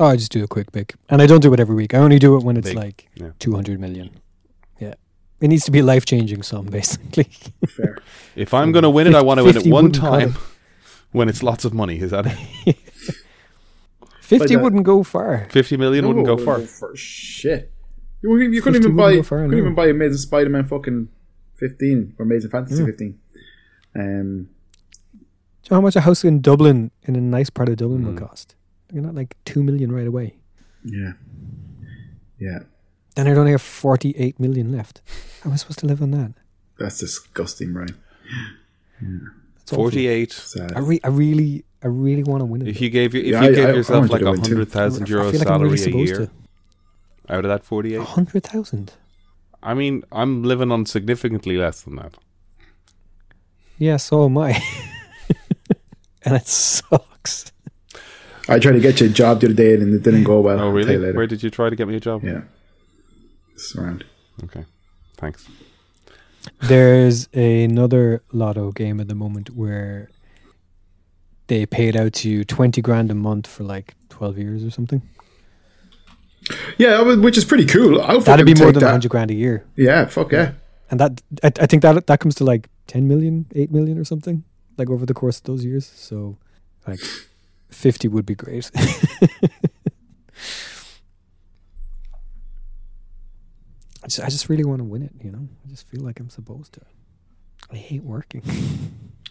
Oh, I just do a quick pick, and I don't do it every week. I only do it when it's Big, like yeah. two hundred million. Yeah, it needs to be a life changing sum, basically. *laughs* Fair. if I'm going to win it, I want to win it one wouldn't cut time *laughs* when it's lots of money. Is that it? Fifty But, uh, wouldn't go far. Fifty million wouldn't go far. for shit. You, you couldn't even buy. go far, couldn't no. even buy Amazing Spider-Man fucking fifteen or Amazing Fantasy Yeah. fifteen. Um, Do you know how much a house in Dublin, in a nice part of Dublin, will Mm. cost? You're not like two million right away. yeah, yeah. Then I'd only have forty-eight million left. How am I supposed to live on that? That's disgusting, Brian. *gasps* That's. Forty-eight. Sad. I, re- I really, I really want to win it. If you gave you, if Yeah, you I- gave I- I yourself want you like a hundred thousand euro like salary really a year to. out of that forty-eight, A hundred thousand. I mean, I'm living on significantly less than that. Yeah, so am I. *laughs* and it sucks. I tried to get you a job the other day and it didn't go well. Oh, really? Where did you try to get me a job? yeah, it's around. Okay, thanks. There's another lotto game at the moment where they paid out to you 20 grand a month for like 12 years or something. Yeah, which is pretty cool. I'll That'd be more than that. 100 grand a year. Yeah, fuck yeah. And that I, I think that that comes to like 10 million, 8 million or something like over the course of those years. So like 50 would be great. *laughs* I just, I just really want to win it, you know? I just feel like I'm supposed to. I hate working. *laughs*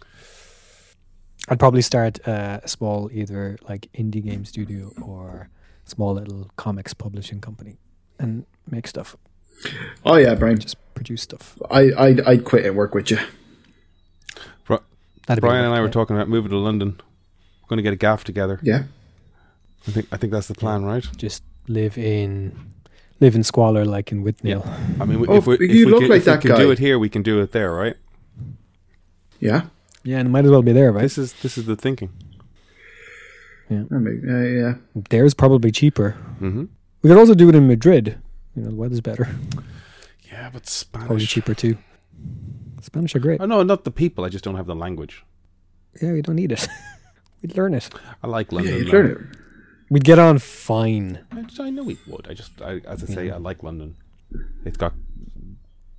I'd probably start uh, a small, either like indie game studio or small little comics publishing company and make stuff, Oh yeah, Brian. just produce stuff. I I'd, I'd quit and work with you. That'd be Brian and I worth were it. talking about moving to London. We're going to get a gaff together. Yeah. I think I think that's the plan, right? Just live in live in squalor like in Whitnell. I mean, Oh, if we, if you we look can, like if we that can do it here, we can do it there, right? Yeah. Yeah, and it might as well be there, right? This is this is the thinking. I mean, uh, yeah. There's probably cheaper. hmm We could also do it in Madrid. You know, the weather's better. Yeah, but Probably Spanish. cheaper too. Spanish are great. Oh no, not the people. I just don't have the language. Yeah, we don't need it. *laughs* We'd learn it. I like Yeah, London. you though. learn it. We'd get on fine. I, just- I know we would. I just, I, as I say, Yeah. I like London. It's got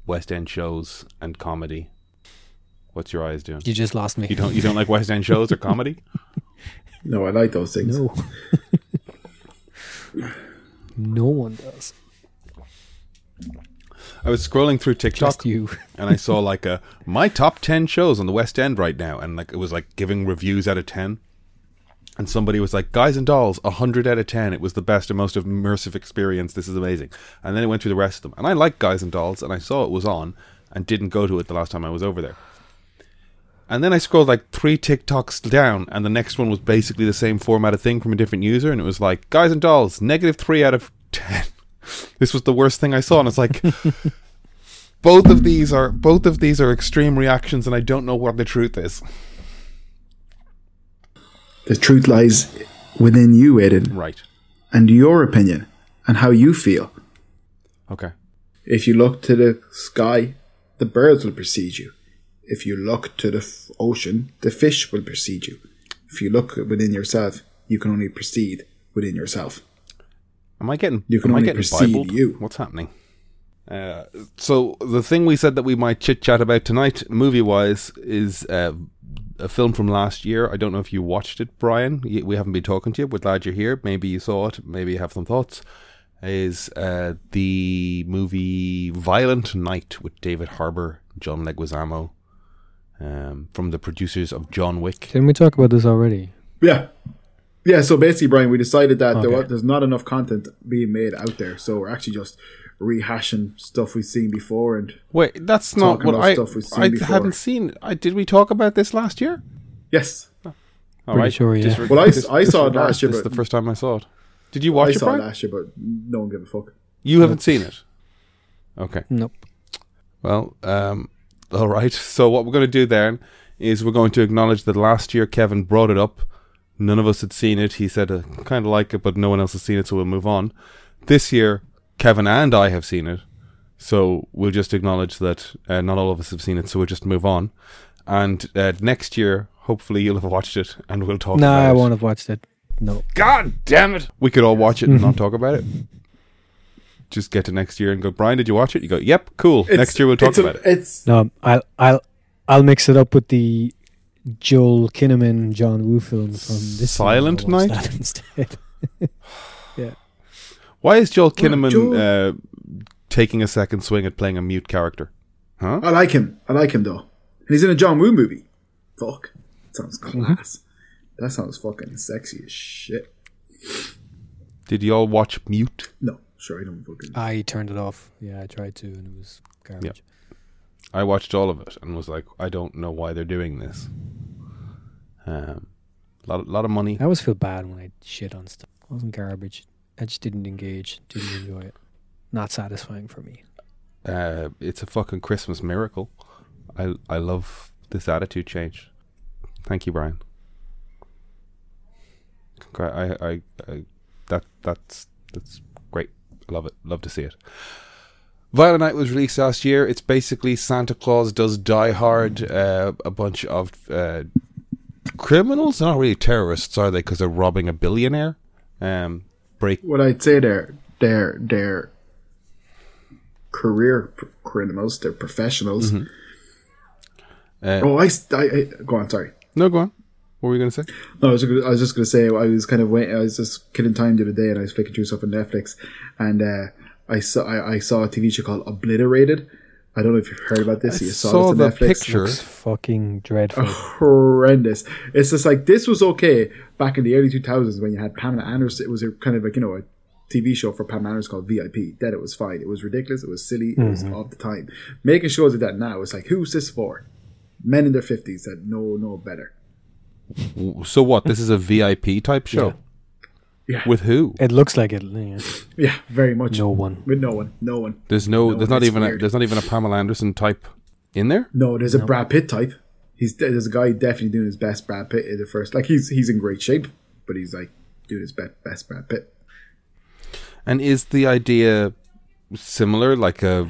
West End shows and comedy. What's your eyes doing? You just lost me. You don't, you don't like West End shows or comedy? *laughs* No, I like those things. No. *laughs* no one does. I was scrolling through TikTok Just you. *laughs* and I saw like a my top ten shows on the West End right now, and like it was like giving reviews out of ten. And somebody was like, "Guys and Dolls, hundred out of ten. It was the best and most immersive experience. This is amazing." And then it went through the rest of them, and I like Guys and Dolls, and I saw it was on, and didn't go to it the last time I was over there. And then I scrolled like three TikToks down, and the next one was basically the same format of thing from a different user, and it was like, "Guys and Dolls, negative three out of ten. *laughs* this was the worst thing I saw, and it's like. *laughs* both of these are both of these are extreme reactions and I don't know what the truth is. The truth lies within you, Aidan, Right. and your opinion and how you feel. Okay. If you look to the sky, the birds will precede you. If you look to the f- ocean, the fish will precede you. If you look within yourself, you can only proceed within yourself. Am I getting? You can am I only precede Bibled? you. What's happening? Uh, so the thing we said that we might chit chat about tonight, movie wise, is uh, a film from last year. I don't know if you watched it, Brian. We haven't been talking to you. We're glad you're here. Maybe you saw it. Maybe you have some thoughts. Is uh, the movie Violent Night with David Harbour, John Leguizamo, um, from the producers of John Wick. Didn't we talk about this already? Yeah. Yeah, so basically, Brian, we decided that there Okay. wa- there's not enough content being made out there, so we're actually just rehashing stuff we've seen before. And Wait, that's not what about I. stuff we've seen I before. hadn't seen. I did we talk about this last year? yes, All Pretty sure, yeah. Disre- Well, I s- dis- I saw it last year, This is the first time I saw it. Did you watch I it, saw it last year, but no one gave a fuck. You haven't seen it. Okay. Nope. Well, um, all right. So what we're going to do then is we're going to acknowledge that last year Kevin brought it up. None of us had seen it. He said, uh, kind of like it, but no one else has seen it, so we'll move on. This year, Kevin and I have seen it. So we'll just acknowledge that uh, not all of us have seen it, so we'll just move on. And uh, next year, hopefully, you'll have watched it and we'll talk No, about I won't have watched it. No. God damn it! We could all watch it and not *laughs* talk about it. Just get to next year and go, Brian, did you watch it? You go, yep, cool. It's- next year we'll talk it's a- about it. It's No, I'll I'll I'll mix it up with the Joel Kinnaman John Woo film from this. Silent I'll Night? that *laughs* instead. *laughs* Why is Joel Kinnaman Joel- uh, taking a second swing at playing a mute character? Huh? I like him. I like him though, and he's in a John Woo movie. Fuck, sounds class. That sounds fucking sexy as shit. Did you all watch Mute? No, sure, I don't fucking. I turned it off. Yeah, I tried to, and it was garbage. I watched all of it and was like, I don't know why they're doing this. Um, lot, lot of money. I always feel bad when I shit on stuff. It wasn't garbage. I just didn't engage. Didn't enjoy it. Not satisfying for me. Uh, it's a fucking Christmas miracle. I I love this attitude change. Thank you, Brian. Congra- I, I, I that that's that's great. I love it. Love to see it. Violent Night was released last year. It's basically Santa Claus does Die Hard. Uh, a bunch of uh, criminals, They're not really terrorists, are they? Because they're robbing a billionaire. Um, break. What I'd say they're they're they're career criminals. They're professionals. Mm-hmm. Uh, oh, I go on. Sorry. no, go on. What were you going to say? No, I was, I was just going to say I was kind of waiting. I was just killing time the other day, and I was flicking through stuff on Netflix, and uh, I saw I, I saw a TV show called Obliterated. I don't know if you've heard about this. I you saw, saw this the on Netflix. picture. It's fucking dreadful. horrendous. It's just like this was okay back in the early two thousands when you had Pamela Anderson. It was a kind of like you know a TV show for Pamela Anderson called VIP. Then it was fine. It was ridiculous. It was silly. It was of the time. Making shows like that now, it's like who's this for? Men in their fifties that know no better. So what? This is a VIP type show. Yeah, With who? It looks like it. Yeah. yeah, very much. No one. with no one, no one. There's no. No, there's not it's even. A, there's not even a Pamela Anderson type in there. No, there's a Brad Pitt type. He's there's a guy definitely doing his best Brad Pitt in the first. Like he's he's in great shape, but he's like doing his best best Brad Pitt. And is the idea similar, like a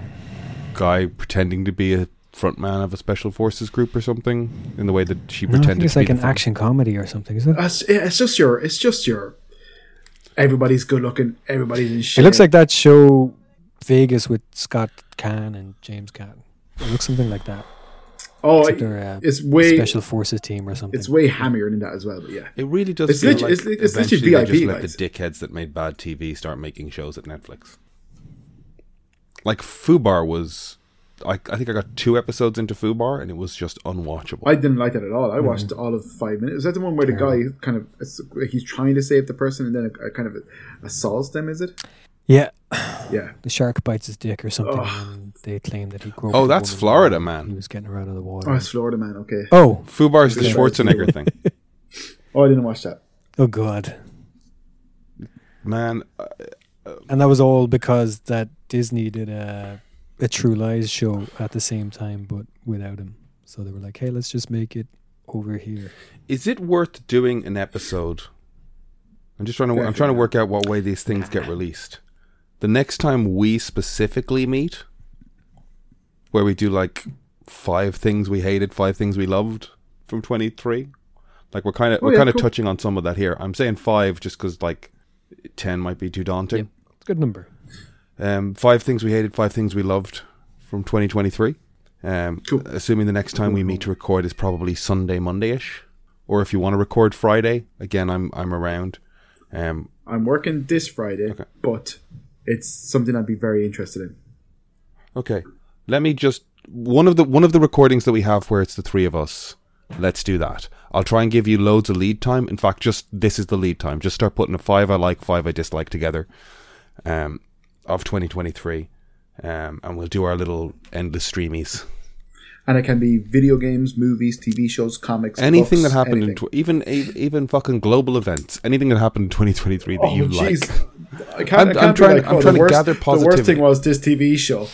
guy pretending to be a frontman of a special forces group or something, in the way that she No, I think pretended it's to like be an action comedy or something, isn't it? It's, it's just your it's just your everybody's good looking, everybody's in It looks like that show Vegas with Scott Caan and James Caan. It looks something like that. oh, it- they're it's uh, way special forces team or something. it's way hammier than that as well. But yeah, It really does It's feel lit- like it's lit- it's literally eventually they just let guys. the dickheads that made bad TV start making shows at Netflix. Like Fubar was, I, I think I got two episodes into Fubar and it was just unwatchable. I didn't like that at all. I watched all of five minutes. Is that the one where the guy kind of he's trying to save the person and then it, kind of assaults them? Is it? yeah, Yeah. the shark bites his dick or something, Ugh. and they claim that he groped. oh, that's woman Florida, He man. was getting her out of the water. Oh, it's Florida man. Okay. oh, Fubar's the Schwarzenegger thing. *laughs* Oh, I didn't watch that. oh, God! Man, uh, And that was all because that Disney did a a True Lies show at the same time, but without him. So they were like, "Hey, let's just make it over here." is it worth doing an episode I'm just trying to. I'm trying to work out what way these things get released. The next time we specifically meet, where we do like five things we hated, five things we loved from 23. Like we're kind of Oh, we're yeah, kind of cool. touching on some of that here. I'm saying five just because like ten might be too daunting. It's a good number. Um, five things we hated, five things we loved from 2023. Um, Cool. Assuming the next time we meet to record is probably Sunday, Monday-ish, or if you want to record Friday, again, I'm I'm around. Um, I'm working this Friday, Okay. but it's something I'd be very interested in. okay, let me just one of the one of the recordings that we have where it's the three of us. Let's do that. I'll try and give you loads of lead time. In fact, just this is the lead time. Just start putting a five I like, five I dislike together, um, of 2023, um, and we'll do our little endless streamies. And it can be video games, movies, TV shows, comics, anything books, that happened in anything. tw- even even fucking global events, anything that happened in 2023 that Oh, you like. jeez. I can't, I'm- I can't I'm trying- like, I'm oh, trying to worst, gather The worst thing was this TV show,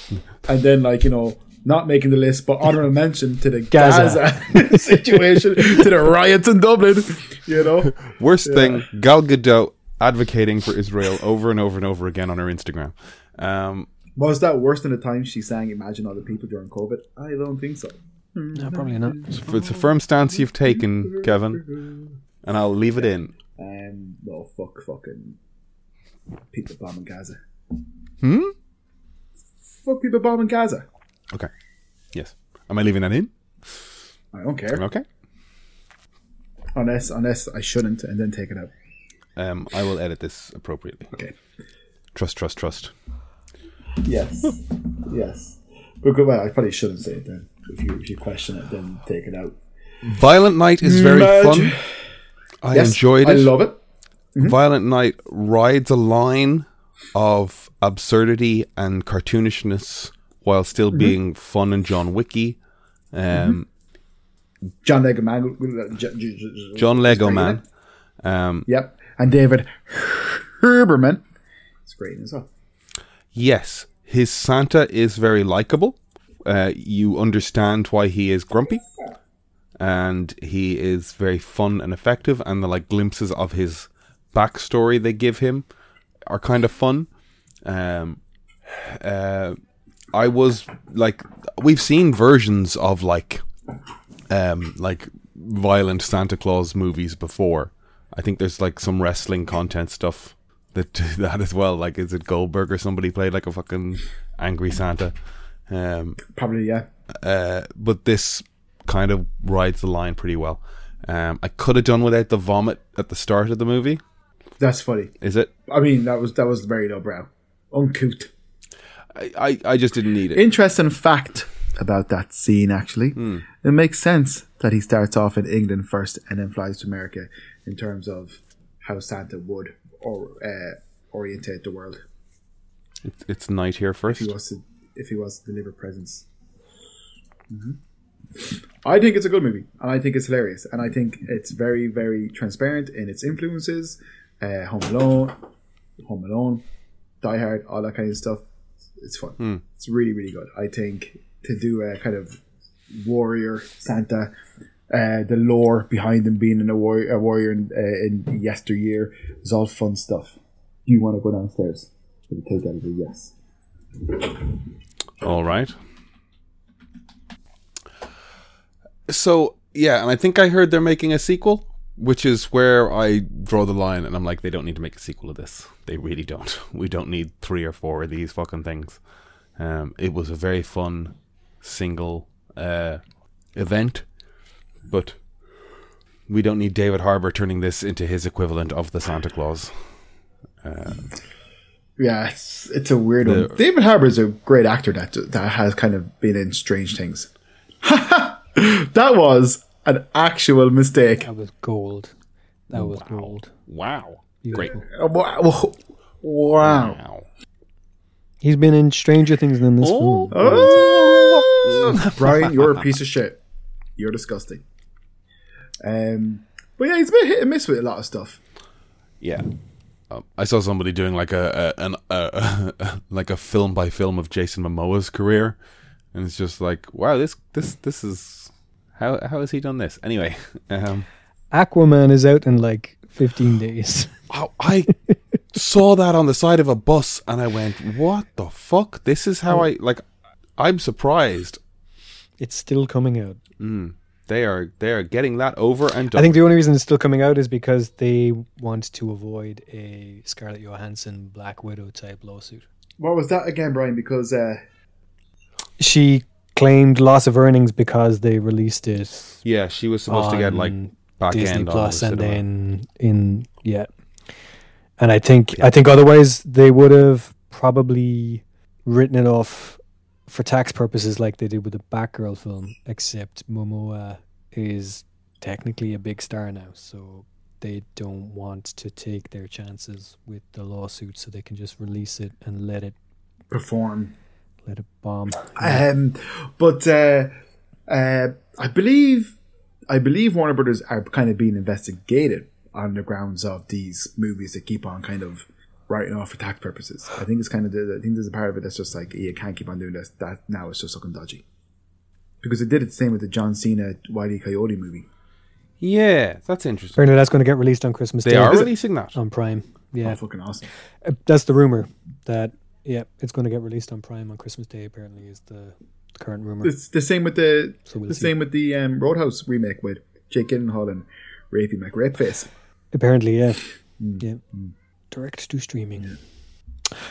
and then like you know, not making the list, but *laughs* honorable mention to the Gaza. Gaza, *laughs* situation, to the riots in Dublin. You know, *laughs* Worst thing, Gal Gadot advocating for Israel over and over and over again on her Instagram. Um, was that worse than the time she sang "Imagine All the People" during COVID? I don't think so. No, probably not. it's a firm stance you've taken, Kevin, and I'll leave it in. Um, no, fuck, fucking people bombing Gaza. Hmm. Fuck people bombing Gaza. Okay. Yes. Am I leaving that in? I don't care Okay. unless unless I shouldn't, and then take it out. Um, I will edit this appropriately. Okay. Trust, trust, trust. Yes. yes. But good, well, I probably shouldn't say it then. If you if you question it, then take it out. Violent Night is very Imagine- fun. I Yes, enjoyed it. I love it. Violent Night rides a line of absurdity and cartoonishness while still being fun and John Wicky. Um, John Lego Man. John Lego Man. Um, Yep. And David Herberman. It's great as well. yes, his Santa is very likable. Uh, you understand why he is grumpy, and he is very fun and effective. And the like glimpses of his backstory they give him are kind of fun. Um, uh, I was like, we've seen versions of like, um, like violent Santa Claus movies before. I think there's like some wrestling content stuff that do *laughs* that as well. Like, is it Goldberg or somebody played like a fucking angry Santa? Um, Probably, yeah. uh, but this kind of rides the line pretty well. Um, I could have done without the vomit at the start of the movie. That's funny. Is it? I mean, that was that was very lowbrow. Uncouth. I, I, I just didn't need it. Interesting fact about that scene, actually. It makes sense that he starts off in England first and then flies to America in terms of how Santa would or uh, orientate the world It's, it's night here first. if he was to if he was to deliver presents. hmm I think it's a good movie, and I think it's hilarious, and I think it's very, very transparent in its influences. Uh, Home Alone, Home Alone, Die Hard, all that kind of stuff. It's fun. It's really, really good. I think to do a kind of warrior Santa, uh, the lore behind him being in a warrior, a warrior in, uh, in yesteryear is all fun stuff. Do you want to go downstairs? I'll take that as a yes. All right. So yeah, and I think I heard they're making a sequel, which is where I draw the line, and I'm like, they don't need to make a sequel of this. They really don't. *laughs* We don't need three or four of these fucking things. Um, it was a very fun single uh, event, but we don't need David Harbour turning this into his equivalent of the Santa Claus. Uh, yeah, it's, it's a weird The- one. David Harbour is a great actor that that has kind of been in strange things. *laughs* that was an actual mistake. That was gold. That was gold. Wow, great! Beautiful. Oh, Wow. Wow. Wow. He's been in stranger things than this oh. film. Oh. *laughs* Brian, you're a piece of shit. You're disgusting. Um, but yeah, he's a bit hit and miss with a lot of stuff. Yeah. Um, I saw somebody doing like a, a an a, *laughs* like a film by film of Jason Momoa's career, and it's just like, wow, this this this is how how has he done this? Anyway, *laughs* um, Aquaman is out in like 15 *gasps* days. I, I saw that on the side of a bus and I went, "What the fuck? This is how I like." I'm surprised. It's still coming out. Mm. They are they are getting that over and done. I think the only reason it's still coming out is because they want to avoid a Scarlett Johansson Black Widow type lawsuit. What was that again, Brian? Because uh, She claimed loss of earnings because they released it yeah, she was supposed to get like back Disney end Plus on and cinema. then in yeah. And I think I think otherwise they would have probably written it off for tax purposes like they did with the Batgirl film, except Momoa is technically a big star now, so they don't want to take their chances with the lawsuit, so they can just release it and let it perform. let it bomb. Um, but uh, uh, I believe I believe Warner Brothers are kind of being investigated on the grounds of these movies that keep on kind of writing off for tax purposes. I think it's kind of the, I think there's a part of it that's just like you can't keep on doing this. That now it's just looking dodgy because they did it the same with the John Cena Wiley Coyote movie. Yeah, that's interesting. Apparently, that's going to get released on Christmas They Day are Is it? releasing that. on Prime. Yeah, Oh, fucking awesome! Uh, That's the rumor that yeah, it's going to get released on Prime on Christmas Day. Apparently, is the, the current rumor. It's the same with the So we'll the see. same with the um, Roadhouse remake with Jake Gyllenhaal and Rapey McRapeface. Apparently, yeah, Mm. yeah. Direct to streaming.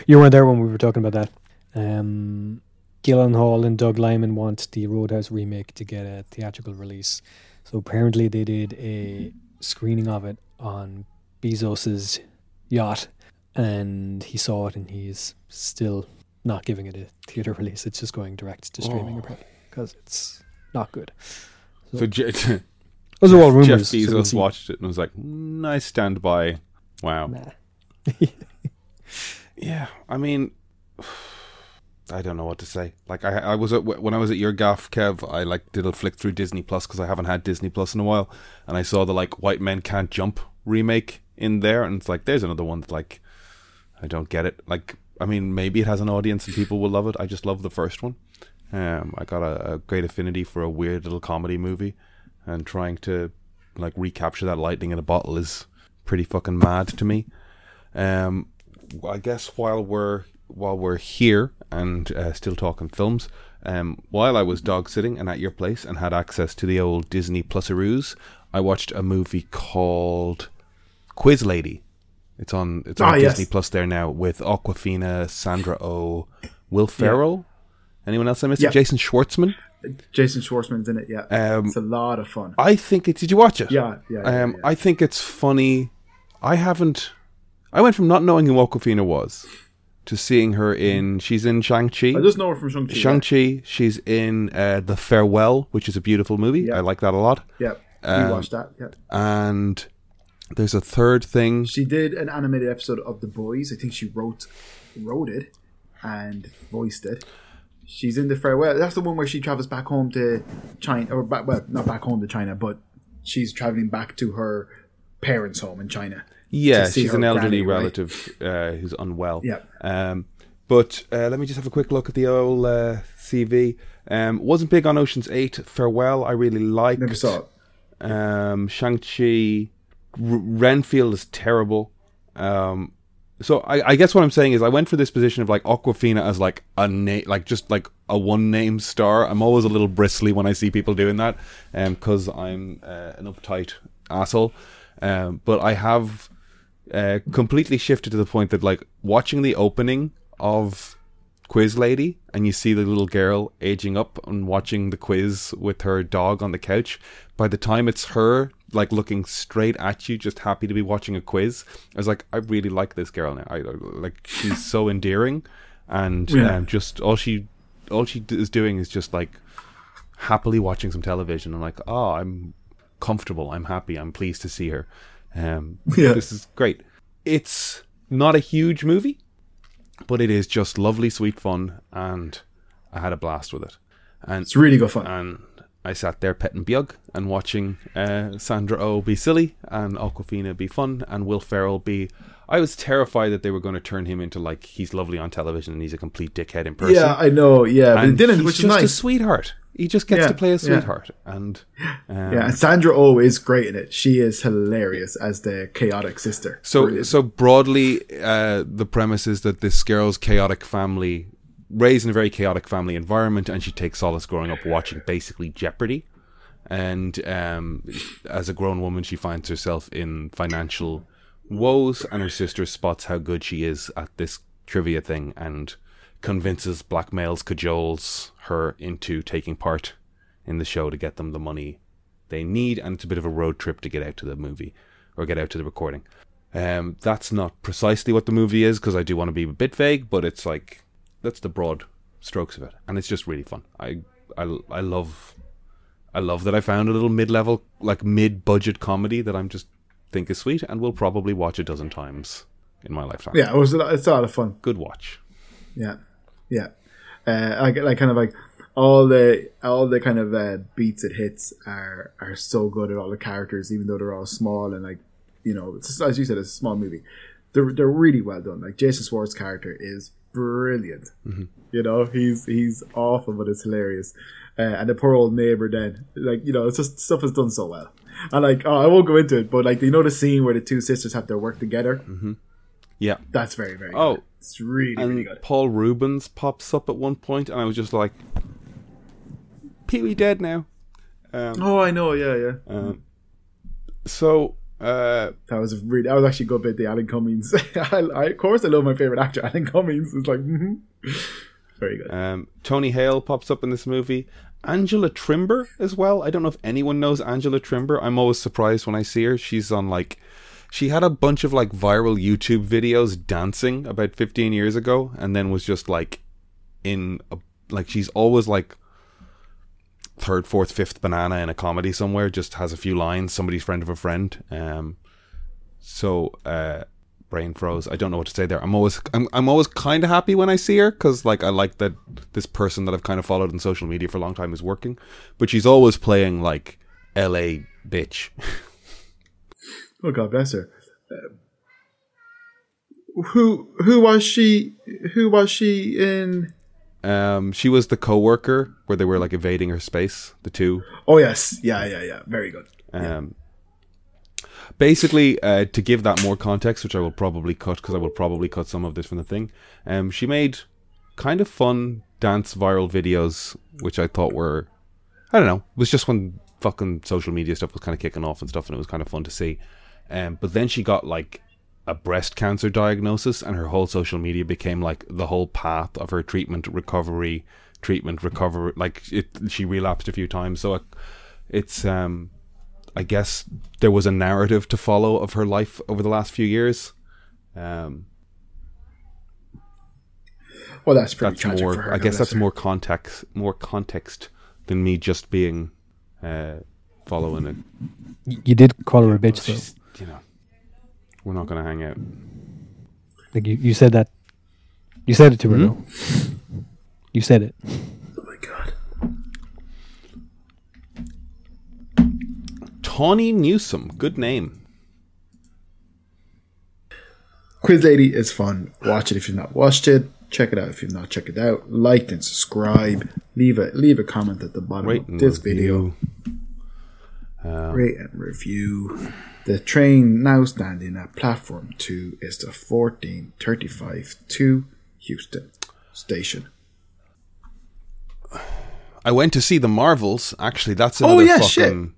You weren't there when we were talking about that. Um, Gyllenhaal and Doug Liman want the Roadhouse remake to get a theatrical release. So apparently, they did a screening of it on Bezos's yacht, and he saw it, and he's still not giving it a theater *laughs* release. It's just going direct to streaming, Oh. apparently, because it's not good. So Je- *laughs* Those are all rumors. so Bezos we'll see. watched it and was like, "Nice stand by." Wow. Nah. *laughs* Yeah, I mean, *sighs* I don't know what to say. Like, I, I was at when I was at your gaff, Kev. I like did a flick through Disney Plus because I haven't had Disney Plus in a while, and I saw the like White Men Can't Jump remake in there, and it's like there's another one that like I don't get it. Like, I mean, maybe it has an audience and people will love it. I just love the first one. Um, I got a, a great affinity for a weird little comedy movie, and trying to like recapture that lightning in a bottle is pretty fucking mad to me. Um, I guess while we're while we're here and uh, still talking films, um, while I was dog sitting and at your place and had access to the old Disney Plusaroos, I watched a movie called Quiz Lady. It's on it's on Ah, yes. Disney Plus there now with Awkwafina, Sandra Oh, Will Ferrell. Anyone else I missed? Yeah. Jason Schwartzman. Jason Schwartzman's in it. Yeah, Um, it's a lot of fun. I think it. Did you watch it? Yeah, yeah, yeah, Um, yeah. I think it's funny. I haven't. I went from not knowing who Awkwafina was to seeing her in. She's in Shang Chi. I just know her from Shang Chi. Shang Chi. She's in uh, The Farewell, which is a beautiful movie. Yeah. I like that a lot. Yeah, Um, we watched that. Yeah, And there's a third thing. she did an animated episode of The Boys. I think she wrote wrote it and voiced it. She's in the farewell. That's the one where she travels back home to China, or back, well, not back home to China, but she's traveling back to her parents' home in China. Yeah, she's an elderly granny, right? relative uh, who's unwell. Yeah. Um, but uh, let me just have a quick look at the old uh, CV. Um, wasn't big on Ocean's Eight. Farewell, I really liked. Never saw it. Um, Shang Chi, R- Renfield is terrible. Um, so I, I guess what I'm saying is I went for this position of like Awkwafina as like a name, like just like a one name star. I'm always a little bristly when I see people doing that, um, because I'm uh, an uptight asshole. Um, but I have uh, completely shifted to the point that like watching the opening of quiz lady and you see the little girl aging up and watching the quiz with her dog on the couch by the time it's her like looking straight at you just happy to be watching a quiz i was like i really like this girl now. I like she's so endearing and Yeah. um, just all she all she is doing is just like happily watching some television. I'm like oh i'm comfortable. I'm happy. I'm pleased to see her um Yeah. this is great it's not a huge movie but it is just lovely, sweet fun, and I had a blast with it. And It's really good fun. and I sat there petting Bjug and watching uh, Sandra Oh be silly and Awkwafina be fun and Will Ferrell be. I was terrified that they were going to turn him into like he's lovely on television and he's a complete dickhead in person. yeah, I know. Yeah, but and it didn't, he's which is just a sweetheart. He just gets Yeah, to play a yeah. sweetheart, and um, Yeah, and Sandra Oh is great in it. She is hilarious as the chaotic sister. So, Brilliant. so broadly, uh, the premise is that this girl's chaotic family, raised in a very chaotic family environment, and she takes solace growing up watching basically Jeopardy. And um, as a grown woman, she finds herself in financial woes, and her sister spots how good she is at this trivia thing and convinces, blackmails, cajoles her into taking part in the show to get them the money they need, and it's a bit of a road trip to get out to the movie or get out to the recording. Um, that's not precisely what the movie is because I do want to be a bit vague, but it's like that's the broad strokes of it, and it's just really fun. I I, I love I love that I found a little mid level like mid budget comedy that I'm just think is sweet, and will probably watch a dozen times in my lifetime. yeah, it was a it's a lot of fun. good watch. Yeah, yeah. Uh, I get like kind of like all the all the kind of uh, beats it hits are are so good at all the characters, even though they're all small and like you know, it's, as you said, it's a small movie. They're they're really well done. Like Jason Schwartz's character is brilliant. You know, he's he's awful, but it's hilarious. Uh, and the poor old neighbor then, like you know, it's just stuff is done so well. And like, oh, I won't go into it, but like, you know, the scene where the two sisters have to work together. Yeah, That's very very. Oh, good. it's really and really good. Paul Reubens pops up at one point, and I was just like, Pee Wee dead now. Um, Oh, I know. Yeah, yeah. um, so uh, That was a really. That was actually a good bit. The Alan Cummings. *laughs* I, I, of course, I love my favorite actor, Alan Cummings. It's like hmm very good. Um, Tony Hale pops up in this movie. Angela Trimbur as well. I don't know if anyone knows Angela Trimbur. I'm always surprised when I see her. She's on like, she had a bunch of like viral YouTube videos dancing about 15 years ago, and then was just like, in a, like she's always like third, fourth, fifth banana in a comedy somewhere. Just has a few lines. Somebody's friend of a friend. Um, so uh, brain froze. I don't know what to say there. I'm always I'm I'm always kind of happy when I see her because like I like that this person that I've kind of followed on social media for a long time is working, but she's always playing like L.A. bitch. *laughs* Oh God bless her. Uh, who who was she? Who was she in? Um, she was the co-worker where they were like evading her space. The two. Oh yes, yeah, yeah, yeah. Very good. Um, basically, uh, to give that more context, which I will probably cut because I will probably cut some of this from the thing. Um, she made kind of fun dance viral videos, which I thought were, I don't know, it was just when fucking social media stuff was kind of kicking off and stuff, and it was kind of fun to see. Um, but then she got like a breast cancer diagnosis, and her whole social media became like the whole path of her treatment, recovery, treatment, recovery. Like it, she relapsed a few times, so it, it's um I guess there was a narrative to follow of her life over the last few years. Um, Well, that's pretty that's tragic more. for her. I guess that's her. more context, more context than me just being uh, following it. You did call her a bitch, though. She's, you know, we're not going to hang out. Like you, you said that. You said it to her, Hmm? though. You said it. Oh my God. Tawny Newsome, good name. Quiz Lady is fun. Watch it if you've not watched it. Check it out if you've not checked it out. Like and subscribe. Leave a leave a comment at the bottom Rate of and this video. Review. Rate and review. The train now standing at platform two is the fourteen thirty five to Euston station. I went to see the Marvels. Actually, that's Oh, another yeah, fucking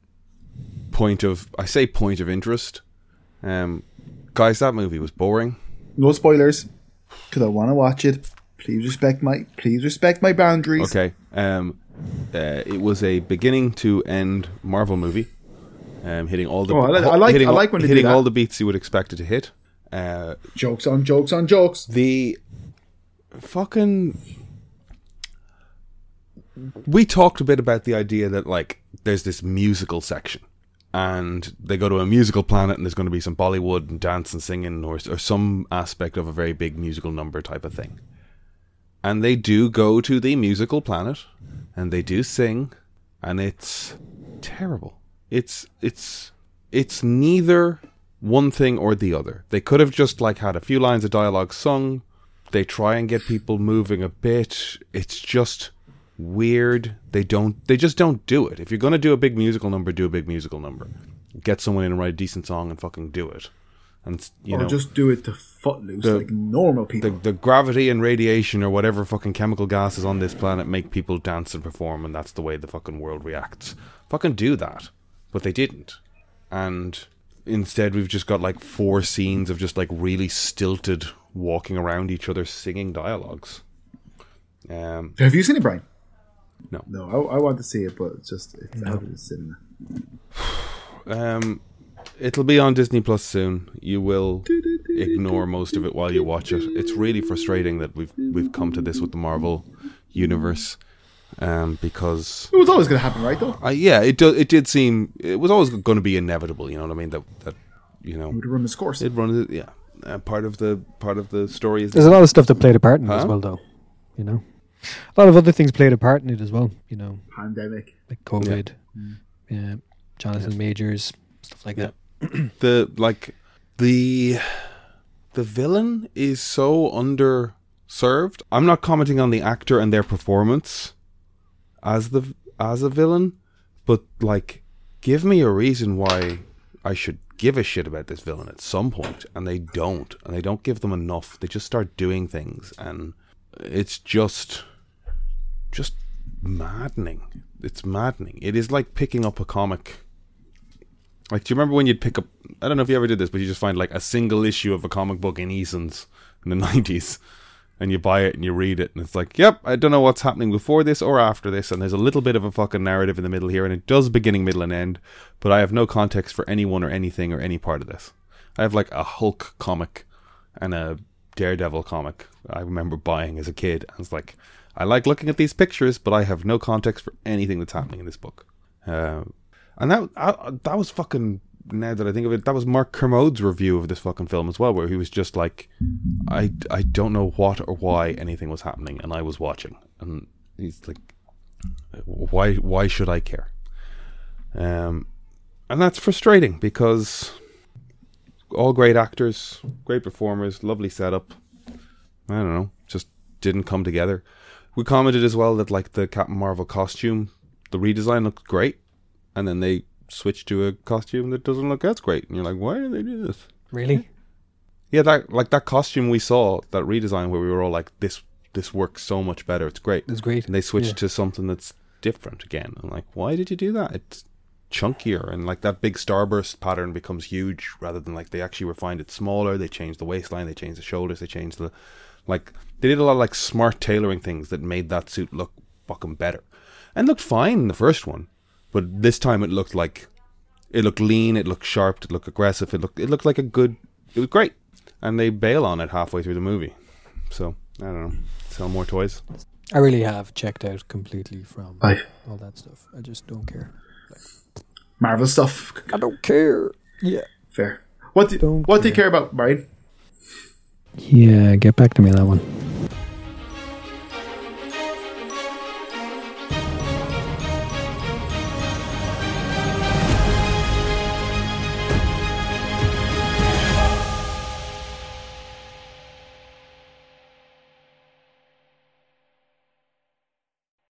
point of. I say point of interest. Um, guys, that movie was boring. No spoilers, because I want to watch it. Please respect my please respect my boundaries. Okay. Um, uh, it was a beginning to end Marvel movie, um, hitting all the Oh, I I like- hitting, I like when hitting all the beats you would expect it to hit. Uh, Jokes on jokes on jokes. the fucking we talked a bit about the idea that like there's this musical section and they go to a musical planet and there's going to be some bollywood and dance and singing or, or some aspect of a very big musical number type of thing and they do go to the musical planet and they do sing and it's terrible it's it's it's neither one thing or the other they could have just like had a few lines of dialogue sung they try and get people moving a bit it's just weird. They don't. They just don't do it. If you're gonna do a big musical number, do a big musical number. Get someone in and write a decent song and fucking do it. And you or know, just do it to footloose The- like normal people. the gravity and radiation or whatever fucking chemical gases on this planet make people dance and perform, and that's the way the fucking world reacts. Fucking do that, but they didn't, and instead we've just got like four scenes of just like really stilted walking around each other singing dialogues. Um, Have you seen it, Brian? No. No, I, I want to see it, but it's just it's out of the cinema. *sighs* um, it'll be on Disney Plus soon. You will ignore most of it while you watch it. It's really frustrating that we've we've come to this with the Marvel universe, um, because It was always going to happen, right? Though Uh, yeah, it do, it did seem it was always going to be inevitable. You know what I mean? That that you know it would run its course. it run yeah. Uh, part of the part of the story is There's a lot of stuff that played a part in it as well, though. You know, a lot of other things played a part in it as well. You know, Pandemic. like COVID, yeah, Jonathan Majors, stuff like Yeah. that. *clears throat* the like the the villain is so underserved. I'm not commenting on the actor and their performance as the as a villain, but like give me a reason why I should give a shit about this villain at some point and they don't and they don't give them enough. They just start doing things and it's just just maddening. It's maddening. It is like picking up a comic like, do you remember when you'd pick up? I don't know if you ever did this, but you just find like a single issue of a comic book in Eason's in the *laughs* nineties, and you buy it and you read it, and it's like, yep, I don't know what's happening before this or after this, and there's a little bit of a fucking narrative in the middle here, and it does beginning, middle, and end, but I have no context for anyone or anything or any part of this. I have like a Hulk comic and a Daredevil comic. I remember buying as a kid, and it's like, I like looking at these pictures, but I have no context for anything that's happening in this book. Uh, and that I, that was fucking. Now that I think of it, that was Mark Kermode's review of this fucking film as well, where he was just like, "I I don't know what or why anything was happening, and I was watching." And he's like, "Why why should I care?" Um, and that's frustrating because all great actors, great performers, lovely setup. I don't know, just didn't come together. We commented as well that like the Captain Marvel costume, the redesign looked great, and then they switch to a costume that doesn't look as great, and you're like, why did they do this? Really? Yeah, that like that costume we saw, that redesign where we were all like, this this works so much better, it's great. It's great. And they switched Yeah. to something that's different again. I'm like, why did you do that? It's chunkier and like that big starburst pattern becomes huge rather than like they actually refined it smaller. They changed the waistline, they changed the shoulders, they changed the like they did a lot of like smart tailoring things that made that suit look fucking better. And looked fine in the first one. But this time it looked like it looked lean, it looked sharp, it looked aggressive, it looked it looked like a good it was great. And they bail on it halfway through the movie. So I don't know. Sell more toys. I really have checked out completely from Aye. all that stuff. I just don't care. Like, Marvel stuff. I don't care. Yeah. Fair. What do Don't what do you care. care about, Brian? Yeah, get back to me on that one.